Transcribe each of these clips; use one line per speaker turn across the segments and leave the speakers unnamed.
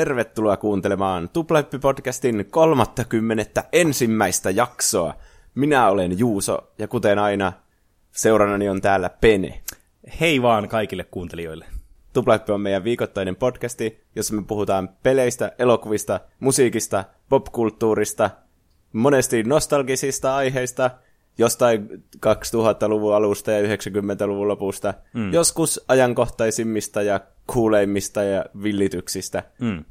tervetuloa kuuntelemaan Tupleppi-podcastin 30. ensimmäistä jaksoa. Minä olen Juuso, ja kuten aina, seurannani on täällä Pene.
Hei vaan kaikille kuuntelijoille.
Tupleppi on meidän viikoittainen podcasti, jossa me puhutaan peleistä, elokuvista, musiikista, popkulttuurista, monesti nostalgisista aiheista, jostain 2000-luvun alusta ja 90-luvun lopusta, mm. joskus ajankohtaisimmista ja kuuleimmista ja villityksistä. Mm.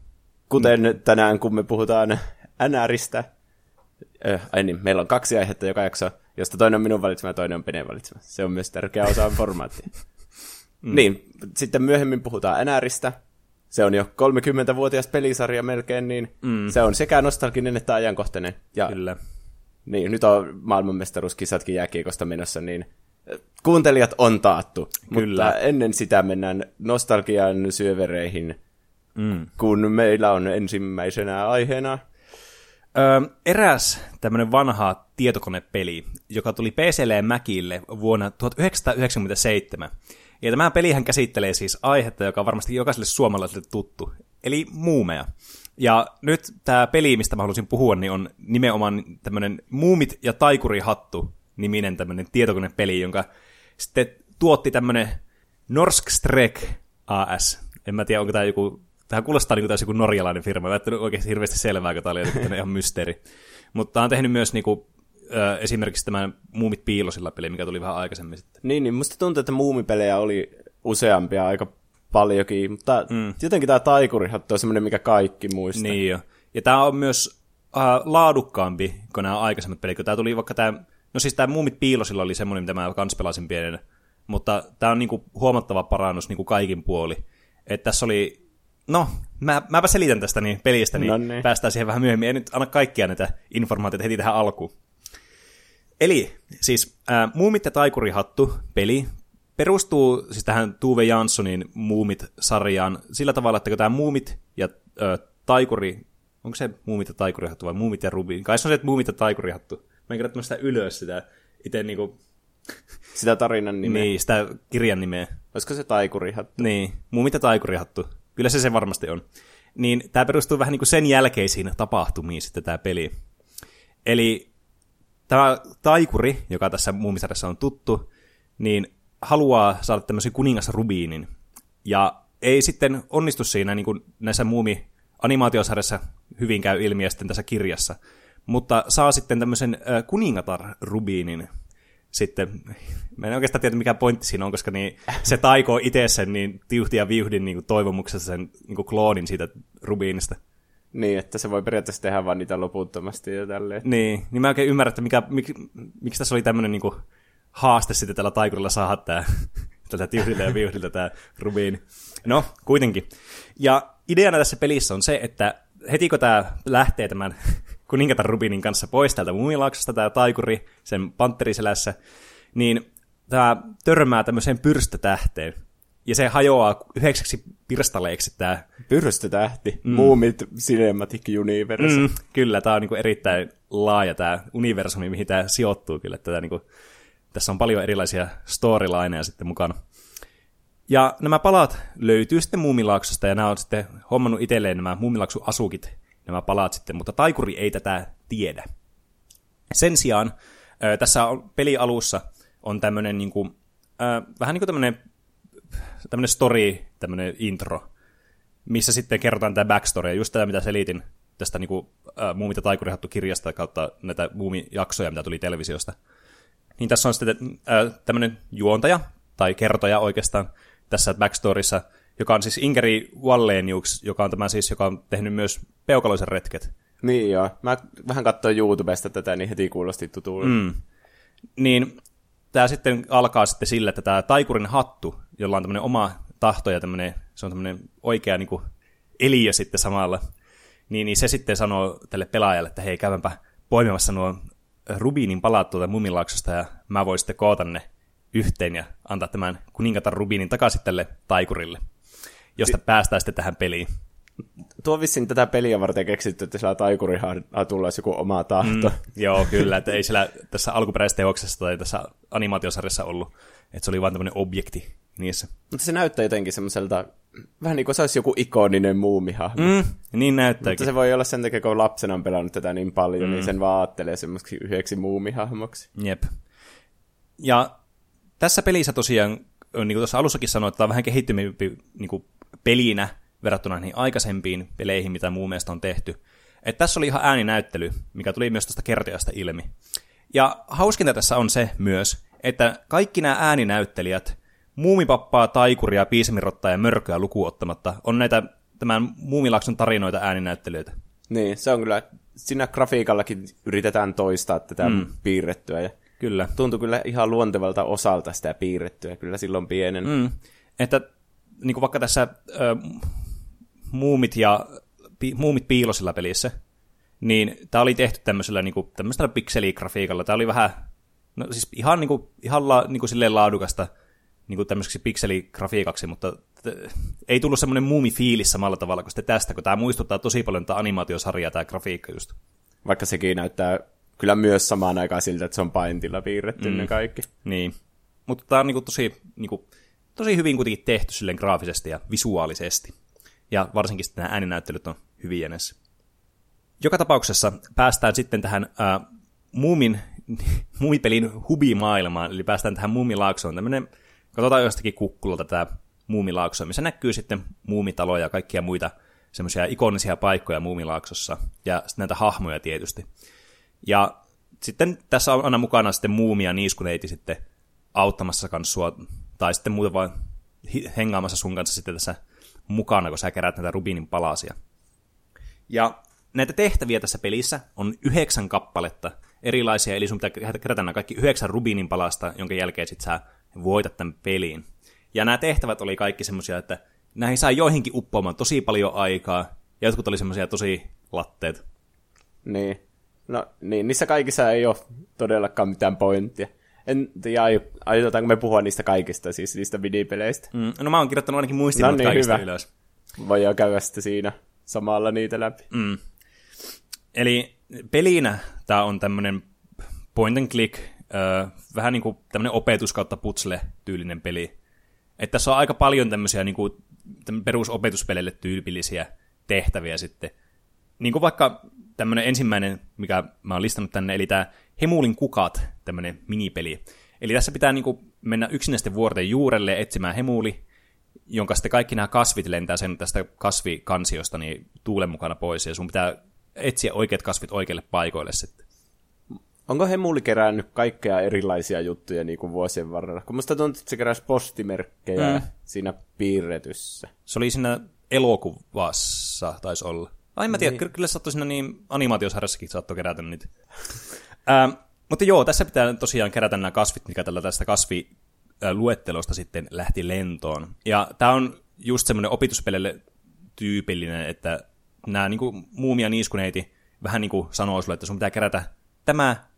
Kuten mm. tänään, kun me puhutaan NRistä. Äh, ai niin, meillä on kaksi aihetta joka jakso, josta toinen on minun valitsema ja toinen on Penen valitsema. Se on myös tärkeä osa formaattia. mm. Niin, sitten myöhemmin puhutaan NRistä. Se on jo 30-vuotias pelisarja melkein, niin mm. se on sekä nostalginen että ajankohtainen. Ja
Kyllä.
Niin, nyt on maailmanmestaruuskisatkin jääkiekosta menossa, niin kuuntelijat on taattu. Kyllä. Mutta ennen sitä mennään nostalgian syövereihin, mm. kun meillä on ensimmäisenä aiheena...
Öö, eräs tämmöinen vanha tietokonepeli, joka tuli PClle ja Macille vuonna 1997. Ja tämä pelihän käsittelee siis aihetta, joka on varmasti jokaiselle suomalaiselle tuttu, eli muumeja. Ja nyt tämä peli, mistä mä halusin puhua, niin on nimenomaan tämmöinen Muumit ja taikurihattu niminen tämmöinen tietokonepeli, jonka sitten tuotti tämmöinen Norsk Strek AS. En mä tiedä, onko tämä joku, tähän kuulostaa niin kuin joku norjalainen firma, mä en oikeasti hirveästi selvää, kun tämä oli ihan mysteeri. Mutta tämä on tehnyt myös niin kuin, esimerkiksi tämän Muumit piilosilla peli, mikä tuli vähän aikaisemmin sitten.
Niin, niin musta tuntuu, että muumipelejä oli useampia aika paljonkin, mutta mm. jotenkin tämä taikurihattu on semmoinen, mikä kaikki muistaa.
Niin jo. Ja tämä on myös äh, laadukkaampi kuin nämä aikaisemmat pelit, kun tämä tuli vaikka tämä, no siis tämä Muumit piilosilla oli semmoinen, mitä mä kans pelasin pienen, mutta tämä on niinku huomattava parannus niinku kaikin puoli. Että tässä oli, no, mä, mäpä selitän tästä niin pelistä, niin Nonne. päästään siihen vähän myöhemmin. En nyt anna kaikkia näitä informaatioita heti tähän alkuun. Eli siis äh, Muumit ja taikurihattu peli perustuu siis tähän Tuve Janssonin Muumit-sarjaan sillä tavalla, että kun tämä Muumit ja ö, Taikuri, onko se Muumit ja Taikurihattu vai Muumit ja Rubin? Kai se on se, että Muumit ja Taikurihattu. Mä en kirjoittanut sitä ylös sitä itse niinku...
Sitä tarinan nimeä.
Niin, sitä kirjan nimeä.
Olisiko se Taikurihattu?
Niin, Muumit ja Taikurihattu. Kyllä se se varmasti on. Niin tämä perustuu vähän niin kuin sen jälkeisiin tapahtumiin sitten tämä peli. Eli tämä taikuri, joka tässä muumisarjassa on tuttu, niin haluaa saada tämmöisen kuningasrubiinin. Ja ei sitten onnistu siinä niin kuin näissä muumi animaatiosarjassa hyvin käy ilmi ja sitten tässä kirjassa. Mutta saa sitten tämmöisen kuningatar-rubiinin sitten, mä en oikeastaan tiedä mikä pointti siinä on, koska niin, se taikoo itse sen niin tiuhti ja viuhdin niin toivomuksessa sen niin kuin kloonin siitä rubiinista.
Niin, että se voi periaatteessa tehdä vaan niitä loputtomasti ja tälleen.
Niin, niin mä oikein ymmärrän, että mikä, mik, miksi tässä oli tämmöinen niin haaste sitten tällä taikurilla saada tämä tätä tiuhdilta ja viuhdilta tämä rubiini. No, kuitenkin. Ja ideana tässä pelissä on se, että heti kun tämä lähtee tämän kuningatar Rubinin kanssa pois täältä mumilaaksosta, tämä taikuri sen pantteriselässä, niin tämä törmää tämmöiseen pyrstötähteen. Ja se hajoaa yhdeksäksi pirstaleeksi tämä...
Pyrstötähti? Mm. Muumit Cinematic Universe. Mm,
kyllä, tämä on niinku erittäin laaja tämä universumi, mihin tämä sijoittuu kyllä. Tätä niinku tässä on paljon erilaisia storylineja sitten mukana. Ja nämä palat löytyy sitten Muumilaaksosta, ja nämä on sitten hommannut itselleen nämä Muumilaaksun asukit, nämä palat sitten, mutta taikuri ei tätä tiedä. Sen sijaan tässä on, pelialussa on tämmöinen niin kuin, vähän niin kuin tämmöinen, tämmöinen story, tämmöinen intro, missä sitten kerrotaan tämä backstory, just tämä, mitä selitin tästä niin kuin, äh, Muumit ja taikurihattu kirjasta kautta näitä muumijaksoja, mitä tuli televisiosta niin tässä on sitten äh, tämmöinen juontaja, tai kertoja oikeastaan tässä backstoryssa, joka on siis Inkeri Wallenius, joka on tämä siis, joka on tehnyt myös Peukaloisen retket.
Niin joo, mä vähän katsoin YouTubesta tätä, niin heti kuulosti tutulle.
Mm. Niin tämä sitten alkaa sitten sillä, että tämä taikurin hattu, jolla on tämmöinen oma tahto ja tämmöinen, se on tämmöinen oikea niin kuin, eliö sitten samalla, niin, niin se sitten sanoo tälle pelaajalle, että hei, käymäpä poimimassa nuo rubiinin palat tuolta mumilaaksosta ja mä voin sitten koota ne yhteen ja antaa tämän kuningatar rubiinin takaisin tälle taikurille, josta si- päästään sitten tähän peliin.
Tuo vissiin tätä peliä varten keksitty, että sillä taikurihan tulla joku oma tahto. Mm,
joo, kyllä, että ei sillä tässä alkuperäisessä teoksessa tai tässä animaatiosarjassa ollut, että se oli vain tämmöinen objekti niissä.
Mutta se näyttää jotenkin semmoiselta vähän niin kuin se olisi joku ikoninen muumihahmo.
Mm, niin näyttääkin.
Mutta se voi olla sen takia, kun lapsena on pelannut tätä niin paljon, mm. niin sen vaan ajattelee semmoiksi yhdeksi muumihahmoksi.
Jep. Ja tässä pelissä tosiaan, niin kuin tuossa alussakin sanoin, että tämä on vähän kehittymempi niin kuin pelinä verrattuna niihin aikaisempiin peleihin, mitä muu mielestä on tehty. Et tässä oli ihan ääninäyttely, mikä tuli myös tuosta kertojasta ilmi. Ja hauskinta tässä on se myös, että kaikki nämä ääninäyttelijät, muumipappaa, taikuria, piisemirottaa ja mörköä lukuun ottamatta, on näitä tämän muumilakson tarinoita ääninäyttelijöitä.
Niin, se on kyllä, siinä grafiikallakin yritetään toistaa tätä mm. piirrettyä. Ja
Kyllä.
Tuntui kyllä ihan luontevalta osalta sitä piirrettyä, kyllä silloin pienen.
Mm. Että niin kuin vaikka tässä ö, muumit ja pi, muumit piilosilla pelissä, niin tämä oli tehty tämmöisellä, niin kuin, tämmöisellä pikseligrafiikalla. Tämä oli vähän, no siis ihan, niin kuin, ihan la, niin kuin silleen laadukasta niin kuin tämmöiseksi pikseligrafiikaksi, mutta t- ei tullut semmoinen muumifiilis samalla tavalla kuin sitten tästä, kun tämä muistuttaa tosi paljon tätä animaatiosarjaa, tämä grafiikka just.
Vaikka sekin näyttää kyllä myös samaan aikaan siltä, että se on paintilla piirretty mm. ne kaikki.
Niin, mutta tämä on niin kuin tosi, niin kuin, tosi hyvin kuitenkin tehty silleen graafisesti ja visuaalisesti. Ja varsinkin sitten nämä ääninäyttelyt on hyviä näissä. Joka tapauksessa päästään sitten tähän äh, muumin, muumipelin hubimaailmaan, eli päästään tähän muumilaaksoon. Tämmöinen, katsotaan jostakin kukkulalta tämä muumilaakso, missä näkyy sitten muumitaloja ja kaikkia muita semmoisia ikonisia paikkoja muumilaaksossa, ja sitten näitä hahmoja tietysti. Ja sitten tässä on aina mukana sitten muumia niiskuneiti sitten auttamassa kanssa sua, tai sitten muuten vaan hengaamassa sun kanssa sitten tässä mukana, kun sä kerät näitä rubinin palasia. Ja näitä tehtäviä tässä pelissä on yhdeksän kappaletta erilaisia, eli sun pitää kerätä nämä kaikki yhdeksän rubinin palasta, jonka jälkeen sit sä voitat tämän peliin. Ja nämä tehtävät oli kaikki semmoisia, että näihin saa joihinkin uppoamaan tosi paljon aikaa, ja jotkut oli semmoisia tosi latteet.
Niin. No niin, niissä kaikissa ei ole todellakaan mitään pointtia. En tiedä, aiotaanko me puhua niistä kaikista, siis niistä minipeleistä.
Mm, no mä oon kirjoittanut ainakin muistin no, niin, kaikista hyvä. ylös.
Voidaan käydä sitten siinä samalla niitä läpi.
Mm. Eli pelinä tämä on tämmöinen point and click, äh, vähän niin kuin tämmöinen opetus kautta putsle-tyylinen peli. Että tässä on aika paljon tämmöisiä niin kuin, perusopetuspeleille tyypillisiä tehtäviä sitten. Niin kuin vaikka tämmöinen ensimmäinen, mikä mä oon listannut tänne, eli tämä Hemulin kukat, tämmöinen minipeli. Eli tässä pitää niin kuin mennä yksinäisten vuorten juurelle etsimään hemuli, jonka sitten kaikki nämä kasvit lentää sen tästä kasvikansiosta niin tuulen mukana pois, ja sun pitää etsiä oikeat kasvit oikeille paikoille sitten.
Onko Hemuli kerännyt kaikkea erilaisia juttuja niin kuin vuosien varrella? Kun musta tuntuu, että se keräsi postimerkkejä mm. siinä piirretyssä.
Se oli siinä elokuvassa, taisi olla. Ai mä tiedän, niin. kyllä saattoi siinä niin animaatiosarjassakin saattoi kerätä niitä. ähm, mutta joo, tässä pitää tosiaan kerätä nämä kasvit, mikä tällä tästä kasviluettelosta sitten lähti lentoon. Ja tämä on just semmoinen opituspelille tyypillinen, että nämä niin kuin, muumia niiskuneiti vähän niin kuin sanoo sulle, että sun pitää kerätä tämä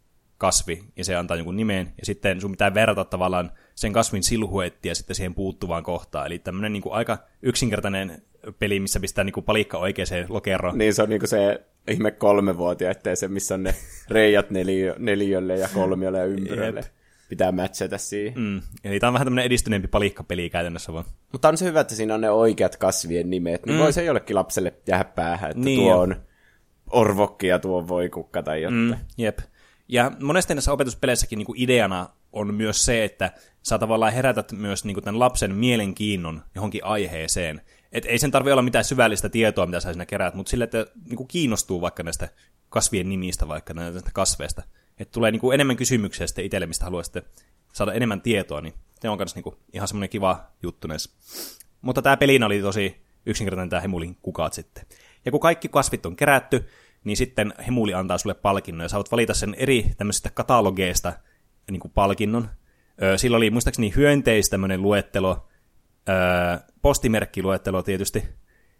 kasvi, ja se antaa jonkun nimeen, ja sitten sun pitää verrata tavallaan sen kasvin silhuettia sitten siihen puuttuvaan kohtaan. Eli tämmöinen niin kuin aika yksinkertainen peli, missä pistää niin kuin palikka oikeaan lokeroon.
Niin, se on niin kuin se ihme kolmevuotia, ettei se, missä on ne reijat neliö, neliölle ja kolmiolle ja ympyrölle. Jep. Pitää matchata siihen.
Mm. Eli tämä on vähän tämmöinen edistyneempi palikkapeli käytännössä vaan.
Mutta on se hyvä, että siinä on ne oikeat kasvien nimet. Niin mm. voi se jollekin lapselle jäädä päähän, että niin tuo on orvokki ja tuo voi kukka tai jotain. Mm,
jep. Ja monesti näissä opetuspeleissäkin niin kuin ideana on myös se, että sä tavallaan herätät myös niin kuin tämän lapsen mielenkiinnon johonkin aiheeseen. Et ei sen tarvitse olla mitään syvällistä tietoa, mitä sä siinä keräät, mutta sille, että niin kuin kiinnostuu vaikka näistä kasvien nimistä, vaikka näistä kasveista. Että tulee niin kuin enemmän kysymyksiä sitten itselle, mistä haluaa saada enemmän tietoa, niin se on myös niin kuin ihan semmoinen kiva juttu näissä. Mutta tämä pelinä oli tosi yksinkertainen tämä Hemulin kukat sitten. Ja kun kaikki kasvit on kerätty, niin sitten Hemuli antaa sulle palkinnon, ja sä voit valita sen eri tämmöisistä katalogeista niin kuin palkinnon. Sillä oli muistaakseni hyönteis tämmöinen luettelo, postimerkkiluettelo tietysti,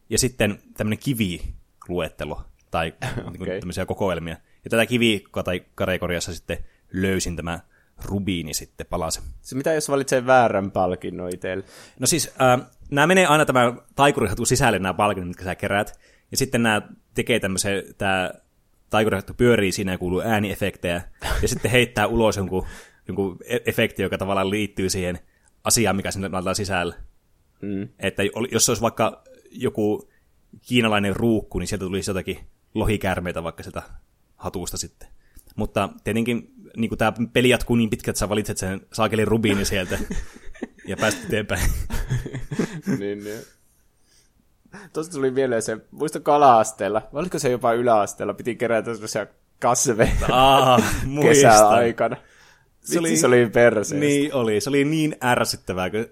ja sitten tämmöinen kiviluettelo, tai okay. niin tämmöisiä kokoelmia. Ja tätä kivikategoriassa sitten löysin tämä rubiini sitten palase.
Se mitä jos valitsee väärän palkinnon itselle?
No siis, äh, nämä menee aina tämä taikurihatun sisälle nämä palkinnot, mitkä sä kerät. Ja sitten nämä tekee tämmöisen, tämä taikurihattu pyörii siinä ja kuuluu ääniefektejä. ja sitten heittää ulos jonkun, jonkun e- efekti, joka tavallaan liittyy siihen asiaan, mikä sinne laitetaan sisällä. Mm. Että jos olisi vaikka joku kiinalainen ruukku, niin sieltä tulisi jotakin lohikärmeitä vaikka sieltä hatusta sitten. Mutta tietenkin niin tämä peli jatkuu niin pitkä, että sä valitset sen saakelin rubiini sieltä ja päästä eteenpäin.
niin, niin. Tuosta tuli mieleen se, muista kala-asteella, vai oliko se jopa yläasteella, piti kerätä sellaisia kasveja
Aa,
kesäaikana. Se oli, se oli perseestä.
Niin oli, se oli niin ärsyttävää, kun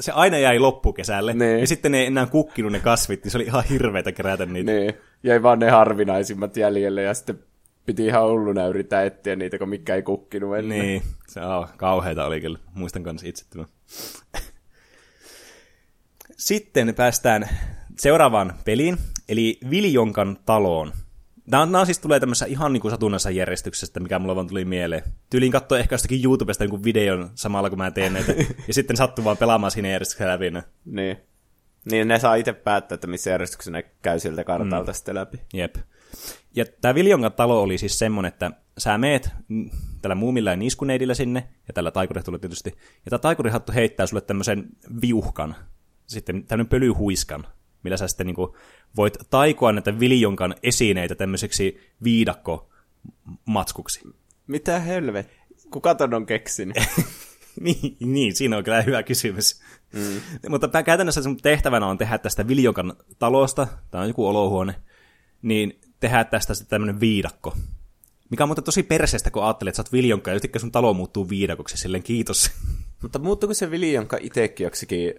se aina jäi loppukesälle, niin. ja sitten ne ei enää kukkinut ne kasvit, niin se oli ihan hirveätä kerätä niitä.
Niin, jäi vaan ne harvinaisimmat jäljelle, ja sitten piti ihan hulluna yrittää etsiä niitä, kun mikä ei kukkinut ennen.
Niin, se on kauheita oli kyllä, muistan kanssa itse tämän. Sitten päästään seuraavaan peliin, eli Viljonkan taloon. Nämä, nämä siis tulee tämmöisessä ihan niin kuin satunnaisessa järjestyksessä, mikä mulla vaan tuli mieleen. Tyyliin katsoa ehkä jostakin YouTubesta niin videon samalla, kun mä teen näitä, ja sitten sattuu vaan pelaamaan siinä järjestyksessä läpi.
Niin. Niin ne saa itse päättää, että missä järjestyksessä ne käy siltä kartalta mm. sitten läpi.
Jep. Ja tämä Viljongan talo oli siis semmonen, että sä meet tällä muumilla ja niskuneidillä sinne, ja tällä taikurihtulla tietysti, ja tämä taikurihattu heittää sulle tämmöisen viuhkan, sitten tämmöinen pölyhuiskan, millä sä sitten niin kuin voit taikoa näitä viljonkan esineitä tämmöiseksi viidakko-matskuksi.
Mitä helvet? Kuka ton on keksinyt?
niin, niin, siinä on kyllä hyvä kysymys. Mm. Mutta käytännössä sun tehtävänä on tehdä tästä viljonkan talosta, tämä on joku olohuone, niin tehdä tästä sitten tämmöinen viidakko. Mikä on muuten tosi perseestä, kun ajattelet, että sä oot viljonka ja yhtäkkiä sun talo muuttuu viidakoksi, silleen kiitos.
Mutta muuttuuko se viljonka itsekin joksikin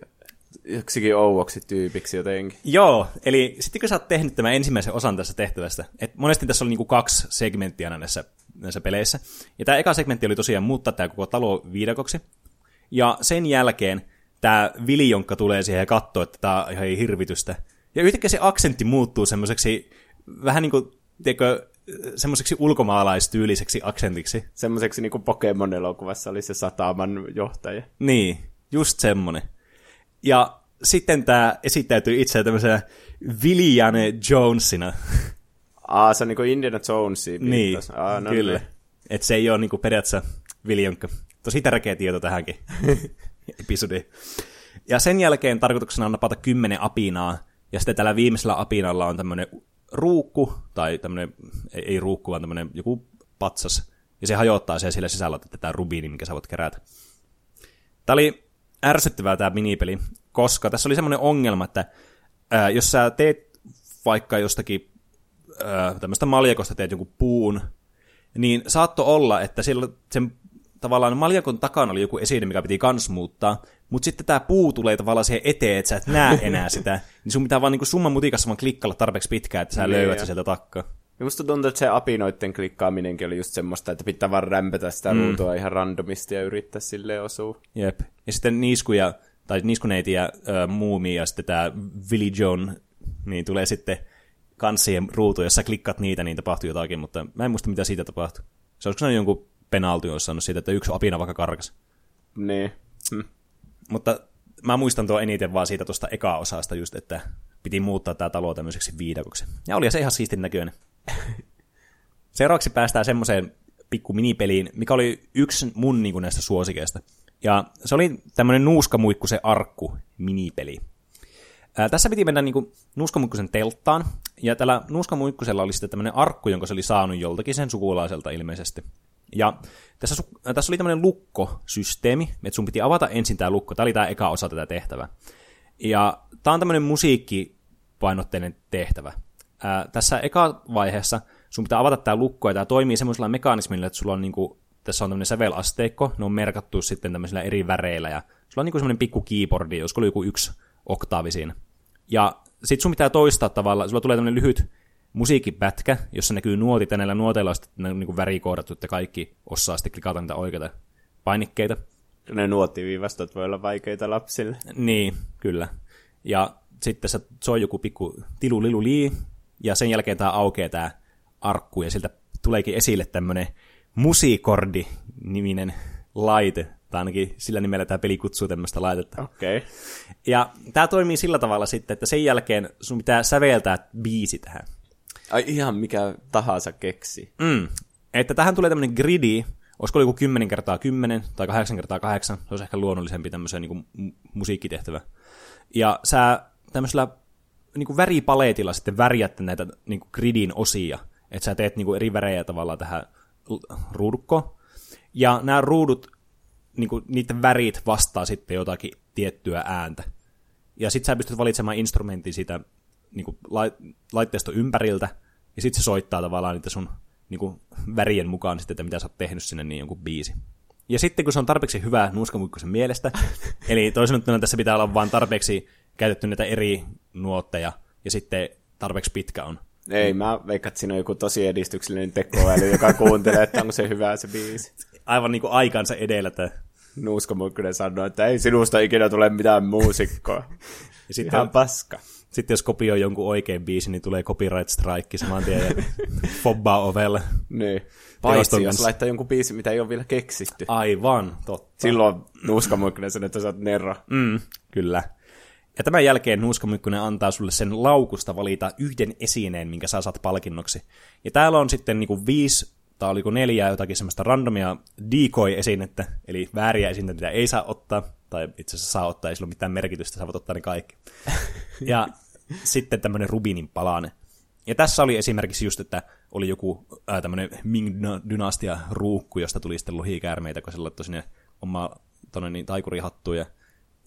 joksikin ouvoksi tyypiksi jotenkin.
Joo, eli sitten kun sä oot tehnyt tämän ensimmäisen osan tässä tehtävästä, että monesti tässä oli niinku kaksi segmenttiä näissä, näissä peleissä, ja tämä eka segmentti oli tosiaan muuttaa tämä koko talo viidakoksi, ja sen jälkeen tämä viljonkka tulee siihen ja katsoo, että tämä on ihan hirvitystä. Ja yhtäkkiä se aksentti muuttuu semmoiseksi vähän niin kuin, tiedätkö, semmoiseksi ulkomaalaistyyliseksi aksentiksi.
Semmoiseksi niin kuin Pokemon-elokuvassa oli se sataman johtaja.
Niin, just semmonen. Ja sitten tämä esittäytyy itse tämmöisenä Williane Jonesina.
Aa, se on niinku Indiana Jonesi.
Niin, Aa, no kyllä. Niin. Että se ei ole niinku periaatteessa Viljonkka. Tosi tärkeä tieto tähänkin episodiin. Ja sen jälkeen tarkoituksena on napata kymmenen apinaa, ja sitten tällä viimeisellä apinalla on tämmöinen ruukku, tai tämmöinen, ei, ei ruukku, vaan tämmöinen joku patsas, ja se hajottaa sen sillä sisällä tätä rubiini, mikä sä voit kerätä. Tämä oli ärsyttävää tämä minipeli, koska tässä oli semmoinen ongelma, että ää, jos sä teet vaikka jostakin ää, tämmöistä maljakosta teet jonkun puun, niin saatto olla, että siellä sen tavallaan maljakon takana oli joku esine, mikä piti kans muuttaa, mutta sitten tämä puu tulee tavallaan siihen eteen, että sä et näe enää sitä, niin sun pitää vaan niinku summan mutikassa vaan klikkailla tarpeeksi pitkään, että sä löydät sieltä takkaa.
Ja musta tuntuu, että se apinoiden klikkaaminenkin oli just semmoista, että pitää vaan rämpetä sitä mm. ruutua ihan randomisti ja yrittää sille osua.
Jep. Ja sitten niiskuja, tai niiskuneiti ja äh, muumi ja sitten tämä Willy John, niin tulee sitten kans siihen ruutuun, jos sä klikkat niitä, niin tapahtuu jotakin, mutta mä en muista, mitä siitä tapahtuu. Se olisiko jonkun penalty olisi sanonut siitä, että yksi apina vaikka karkas.
Niin. Hm.
Mutta mä muistan tuo eniten vaan siitä tuosta eka osasta just, että piti muuttaa tämä talo tämmöiseksi viidakoksi. Ja oli se ihan siistin näköinen. Seuraavaksi päästään semmoiseen pikku minipeliin, mikä oli yksi mun niin näistä suosikeista. Ja se oli tämmöinen nuuskamuikkusen arkku minipeli. Ää, tässä piti mennä niin kuin nuuskamuikkusen telttaan, ja tällä nuuskamuikkusella oli sitten tämmöinen arkku, jonka se oli saanut joltakin sen sukulaiselta ilmeisesti. Ja tässä, tässä oli tämmöinen lukkosysteemi, että sun piti avata ensin tämä lukko. Tämä oli tämä eka osa tätä tehtävää. Ja tämä on tämmöinen musiikkipainotteinen tehtävä. Ää, tässä eka vaiheessa sun pitää avata tämä lukko, ja tämä toimii semmoisella mekanismilla, että sulla on niinku, tässä on tämmöinen sävelasteikko, ne on merkattu sitten tämmöisillä eri väreillä, ja sulla on niinku semmoinen pikku keyboardi, josko oli joku yksi oktaavi siinä. Ja sit sun pitää toistaa tavallaan, sulla tulee tämmöinen lyhyt musiikkipätkä, jossa näkyy nuotit, ja näillä nuoteilla on sitten niin värikoodattu, että kaikki osaa sitten klikata niitä oikeita painikkeita.
Ne nuottiviivastot voi olla vaikeita lapsille.
Niin, kyllä. Ja sitten se soi joku pikku tilu lilu lii, ja sen jälkeen tämä aukeaa tämä arkku, ja siltä tuleekin esille tämmöinen musikordi-niminen laite, tai ainakin sillä nimellä tämä peli kutsuu tämmöistä laitetta.
Okei. Okay.
Ja tämä toimii sillä tavalla sitten, että sen jälkeen sun pitää säveltää biisi tähän.
Ai ihan mikä tahansa keksi.
Mm. Että tähän tulee tämmöinen gridi, olisiko joku 10 kertaa 10 tai 8 kertaa 8, se olisi ehkä luonnollisempi tämmöisen niin musiikkitehtävä. Ja sä tämmöisellä niin kuin väripaletilla sitten värjätte näitä niin kuin gridin osia, että sä teet niin kuin eri värejä tavallaan tähän ruudukkoon. Ja nämä ruudut, niin kuin, niiden värit vastaa sitten jotakin tiettyä ääntä. Ja sitten sä pystyt valitsemaan instrumentin siitä niin kuin, laitteesta ympäriltä, ja sitten se soittaa tavallaan niitä sun niin kuin, värien mukaan sitten, että mitä sä oot tehnyt sinne niin jonkun biisi. Ja sitten kun se on tarpeeksi hyvä nuuskamuikkosen mielestä, eli toisin sanoen tässä pitää olla vain tarpeeksi käytetty näitä eri nuotteja, ja sitten tarpeeksi pitkä on.
Ei, mä veikkaan, että siinä on joku tosi edistyksellinen tekoäly, joka kuuntelee, että onko se hyvä se biisi.
Aivan niin kuin aikansa edellä. Että...
Nuuska Muikkonen sanoi, että ei sinusta ikinä tule mitään muusikkoa. ja sitten Ihan paska.
Sitten jos kopioi jonkun oikein biisin, niin tulee copyright strike saman tien ja fobbaa ovelle.
Niin. Paitsi jos laittaa jonkun biisin, mitä ei ole vielä keksitty.
Aivan, totta.
Silloin Nuuska sanoi, että sä oot Nero.
Mm, kyllä. Ja tämän jälkeen Nuuskamykkönen antaa sulle sen laukusta valita yhden esineen, minkä sä saat palkinnoksi. Ja täällä on sitten niinku viisi tai oliko neljä jotakin semmoista randomia decoy-esinettä, eli vääriä esineitä, mitä ei saa ottaa, tai itse asiassa saa ottaa, ei sillä ole mitään merkitystä, sä voit ottaa ne kaikki. ja sitten tämmöinen rubinin palane. Ja tässä oli esimerkiksi just, että oli joku äh, tämmöinen Ming-dynastia ruukku, josta tuli sitten lohikäärmeitä, kun se laittoi sinne oma tonne, niin, taikurihattuun, ja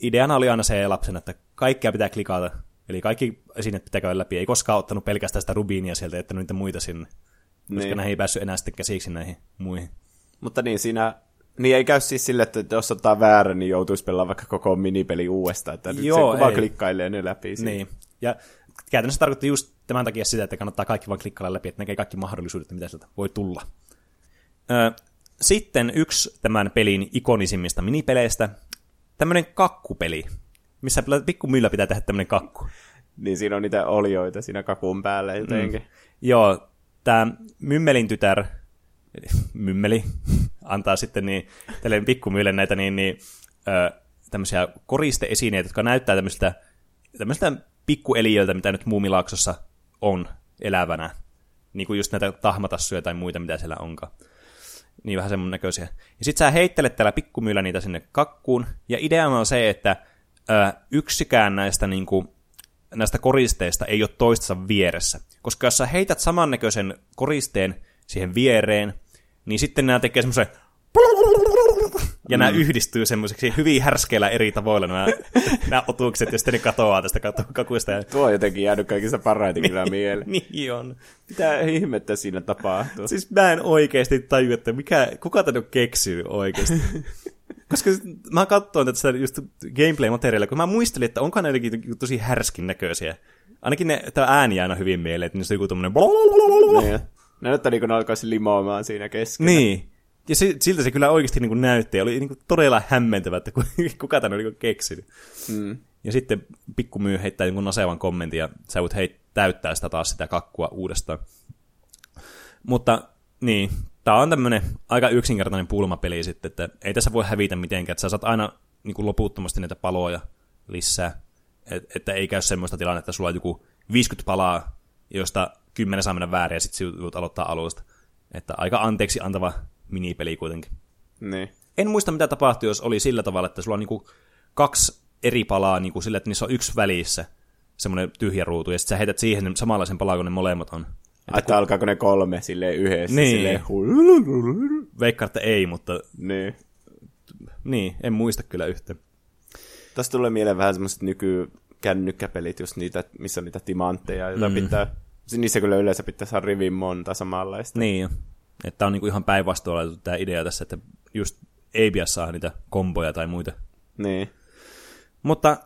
ideana oli aina se lapsen, että kaikkea pitää klikata, eli kaikki esineet pitää käydä läpi. Ei koskaan ottanut pelkästään sitä rubiinia sieltä, että niitä muita sinne, koska niin. näihin ei päässyt enää sitten käsiksi näihin muihin.
Mutta niin, siinä niin ei käy siis sille, että jos ottaa väärän, niin joutuisi pelaamaan vaikka koko minipeli uudestaan, että nyt Joo, se vaan klikkailee ne läpi.
Siinä. Niin, ja käytännössä tarkoitti just tämän takia sitä, että kannattaa kaikki vaan klikkailla läpi, että näkee kaikki mahdollisuudet, mitä sieltä voi tulla. sitten yksi tämän pelin ikonisimmista minipeleistä tämmöinen kakkupeli, missä pikkumyllä pitää tehdä tämmöinen kakku.
Niin siinä on niitä olioita siinä kakun päällä jotenkin. Mm.
Joo, tämä Mymmelin tytär, Mymmeli, antaa sitten niin, tälleen pikkumyille näitä niin, niin, ö, tämmöisiä koristeesineitä, jotka näyttää tämmöistä, tämmöistä pikkueliöiltä, mitä nyt Muumilaaksossa on elävänä. Niin kuin just näitä tahmatassuja tai muita, mitä siellä onkaan niin vähän semmoinen näköisiä. Ja sit sä heittelet tällä pikkumyllä niitä sinne kakkuun, ja ideana on se, että yksikään näistä, niin kuin, näistä koristeista ei ole toistensa vieressä. Koska jos sä heität samannäköisen koristeen siihen viereen, niin sitten nämä tekee semmoisen ja mm. nämä yhdistyy semmoiseksi hyvin härskeillä eri tavoilla nämä, nämä otukset, ja sitten ne katoaa tästä kakuista.
Tuo on jotenkin jäänyt kaikista parhaiten kyllä mieleen.
niin on.
Mitä ihmettä siinä tapahtuu?
Siis mä en oikeasti taju, että mikä, kuka tänne on keksinyt oikeasti. Koska mä katsoin tätä just gameplay-materiaalia, kun mä muistelin, että onko ne jotenkin tosi härskin näköisiä. Ainakin ne, tämä ääni aina hyvin mieleen, että niissä on joku tommonen...
Niin. Ne näyttää niin kuin ne alkaisi limoamaan siinä keskellä.
Niin. Ja se, siltä se kyllä oikeasti niin kuin näytti, ja oli niin kuin todella hämmentävä, että kuka tämän on niin keksinyt. Mm. Ja sitten pikkumyy heittää jonkun nasevan kommentin, ja sä voit heit, täyttää sitä taas sitä kakkua uudestaan. Mutta niin, tää on tämmönen aika yksinkertainen pulmapeli sitten, että ei tässä voi hävitä mitenkään, että sä saat aina niin kuin loputtomasti näitä paloja lisää. Et, että ei käy semmoista tilannetta, että sulla on joku 50 palaa, josta 10 saa mennä väärin ja sitten joudut aloittaa alusta. Että aika anteeksi antava minipeli kuitenkin.
Niin.
En muista, mitä tapahtui, jos oli sillä tavalla, että sulla on niinku kaksi eri palaa niinku sillä, että niissä on yksi välissä semmoinen tyhjä ruutu, ja sitten sä heität siihen samanlaisen palaa, kun ne molemmat on.
Että, kun... alkaako ne kolme silleen yhdessä?
Niin.
Silleen...
Veikkaan, että ei, mutta...
Niin.
Niin, en muista kyllä yhtä.
Tästä tulee mieleen vähän semmoiset nykykännykkäpelit, just niitä, missä on niitä timantteja, joita mm. pitää... Niissä kyllä yleensä pitää saada rivin monta samanlaista.
Niin. Että on niinku ihan päinvastoin tämä idea tässä, että just ei pidä saa niitä komboja tai muita.
Niin.
Mutta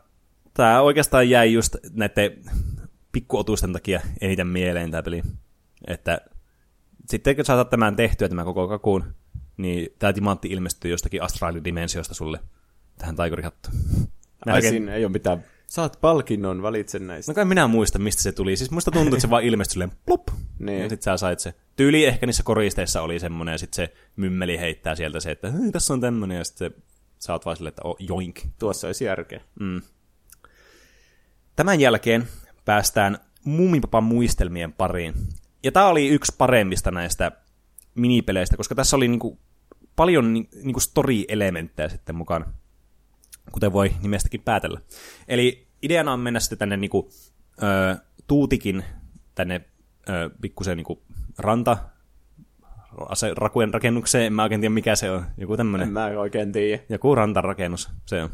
tämä oikeastaan jäi just näiden pikkuotusten takia eniten mieleen tämä peli. Että sitten kun saatat tämän tehtyä, tämä koko kakuun, niin tämä timantti ilmestyy jostakin astraalidimensiosta sulle tähän taikurihattuun.
Ai siinä ei ole mitään Saat palkinnon, valitse näistä.
No kai minä muista, mistä se tuli. Siis muista tuntuu, että se vaan ilmestyi silleen plop. Niin. Ja sit sä sait se. Tyyli ehkä niissä koristeissa oli semmonen, ja sit se mymmeli heittää sieltä se, että tässä on tämmönen, ja sit se, sä oot vaan silleen, että oh, joink.
Tuossa olisi järkeä.
Mm. Tämän jälkeen päästään Mumipapan muistelmien pariin. Ja tää oli yksi paremmista näistä minipeleistä, koska tässä oli niinku paljon ni, niin kuin story-elementtejä sitten mukana, kuten voi nimestäkin päätellä. Eli ideana on mennä sitten tänne niin kuin, ö, tuutikin tänne ö, pikkusen niin kuin ranta, ase, rakuen rakennukseen, en mä oikein tiedä mikä se on, joku tämmöinen.
En mä oikein tiedä.
Joku rantarakennus, se on.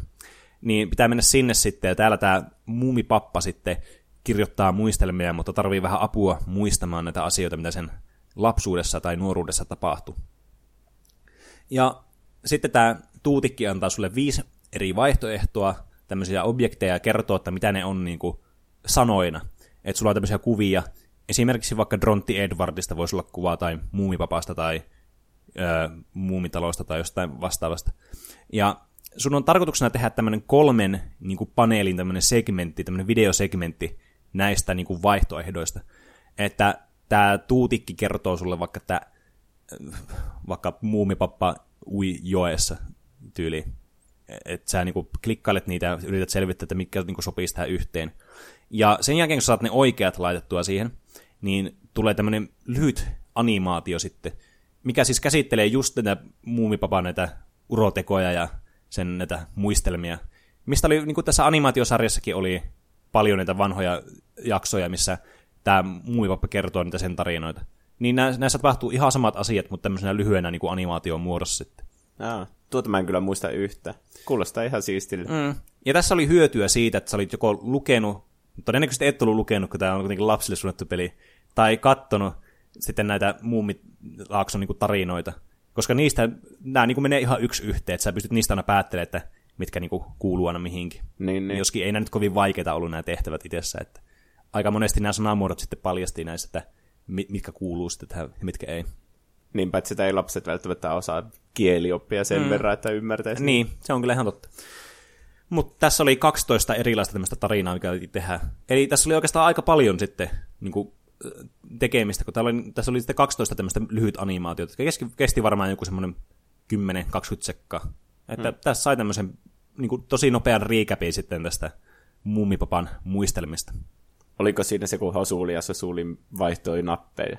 Niin pitää mennä sinne sitten, ja täällä tämä muumipappa sitten kirjoittaa muistelmia, mutta tarvii vähän apua muistamaan näitä asioita, mitä sen lapsuudessa tai nuoruudessa tapahtui. Ja sitten tämä tuutikki antaa sulle viisi eri vaihtoehtoa, tämmöisiä objekteja ja kertoo, että mitä ne on niin kuin sanoina. Että sulla on tämmöisiä kuvia, esimerkiksi vaikka Drontti Edwardista voisi olla kuva tai muumipapasta tai ö, muumitalosta tai jostain vastaavasta. Ja sun on tarkoituksena tehdä tämmöinen kolmen niin kuin paneelin tämmöinen segmentti, tämmöinen videosegmentti näistä niin kuin vaihtoehdoista. Että tämä tuutikki kertoo sulle vaikka, että vaikka muumipappa ui joessa tyyliin. Että sä niinku klikkailet niitä ja yrität selvittää, että mikä niinku sopii tähän yhteen. Ja sen jälkeen, kun saat ne oikeat laitettua siihen, niin tulee tämmöinen lyhyt animaatio sitten, mikä siis käsittelee just näitä muumipapan näitä urotekoja ja sen näitä muistelmia. Mistä oli, niin kuin tässä animaatiosarjassakin oli paljon näitä vanhoja jaksoja, missä tämä muumipappa kertoo niitä sen tarinoita. Niin näissä tapahtuu ihan samat asiat, mutta tämmöisenä lyhyenä niin kuin animaation muodossa sitten.
Aa, tuota mä en kyllä muista yhtä. Kuulostaa ihan siistille.
Mm. Ja tässä oli hyötyä siitä, että sä olit joko lukenut, todennäköisesti et ollut lukenut, kun tämä on kuitenkin lapsille suunnattu peli, tai kattonut sitten näitä muumilaakson niin tarinoita. Koska niistä nämä niin menee ihan yksi yhteen, että sä pystyt niistä aina päättelemään, että mitkä niin kuin kuuluu aina mihinkin.
Niin, niin.
Joskin ei nämä nyt kovin vaikeita ollut nämä tehtävät itsessä, että aika monesti nämä sanamuodot sitten paljasti näissä, että mitkä kuuluu sitten tähän ja mitkä ei.
Niinpä, että sitä ei lapset välttämättä osaa kielioppia sen mm. verran, että ymmärtäisi.
Niin, se on kyllä ihan totta. Mutta tässä oli 12 erilaista tämmöistä tarinaa, mikä piti tehdä. Eli tässä oli oikeastaan aika paljon sitten niin kuin, tekemistä, kun oli, tässä oli sitten 12 tämmöistä lyhyt animaatiota, jotka kesti, kesti varmaan joku semmoinen 10-20 sekkaa. Että mm. tässä sai tämmöisen niin kuin, tosi nopean riikäpin sitten tästä muumipapan muistelmista.
Oliko siinä se, kun Hosuli ja Sosuli vaihtoi nappeja?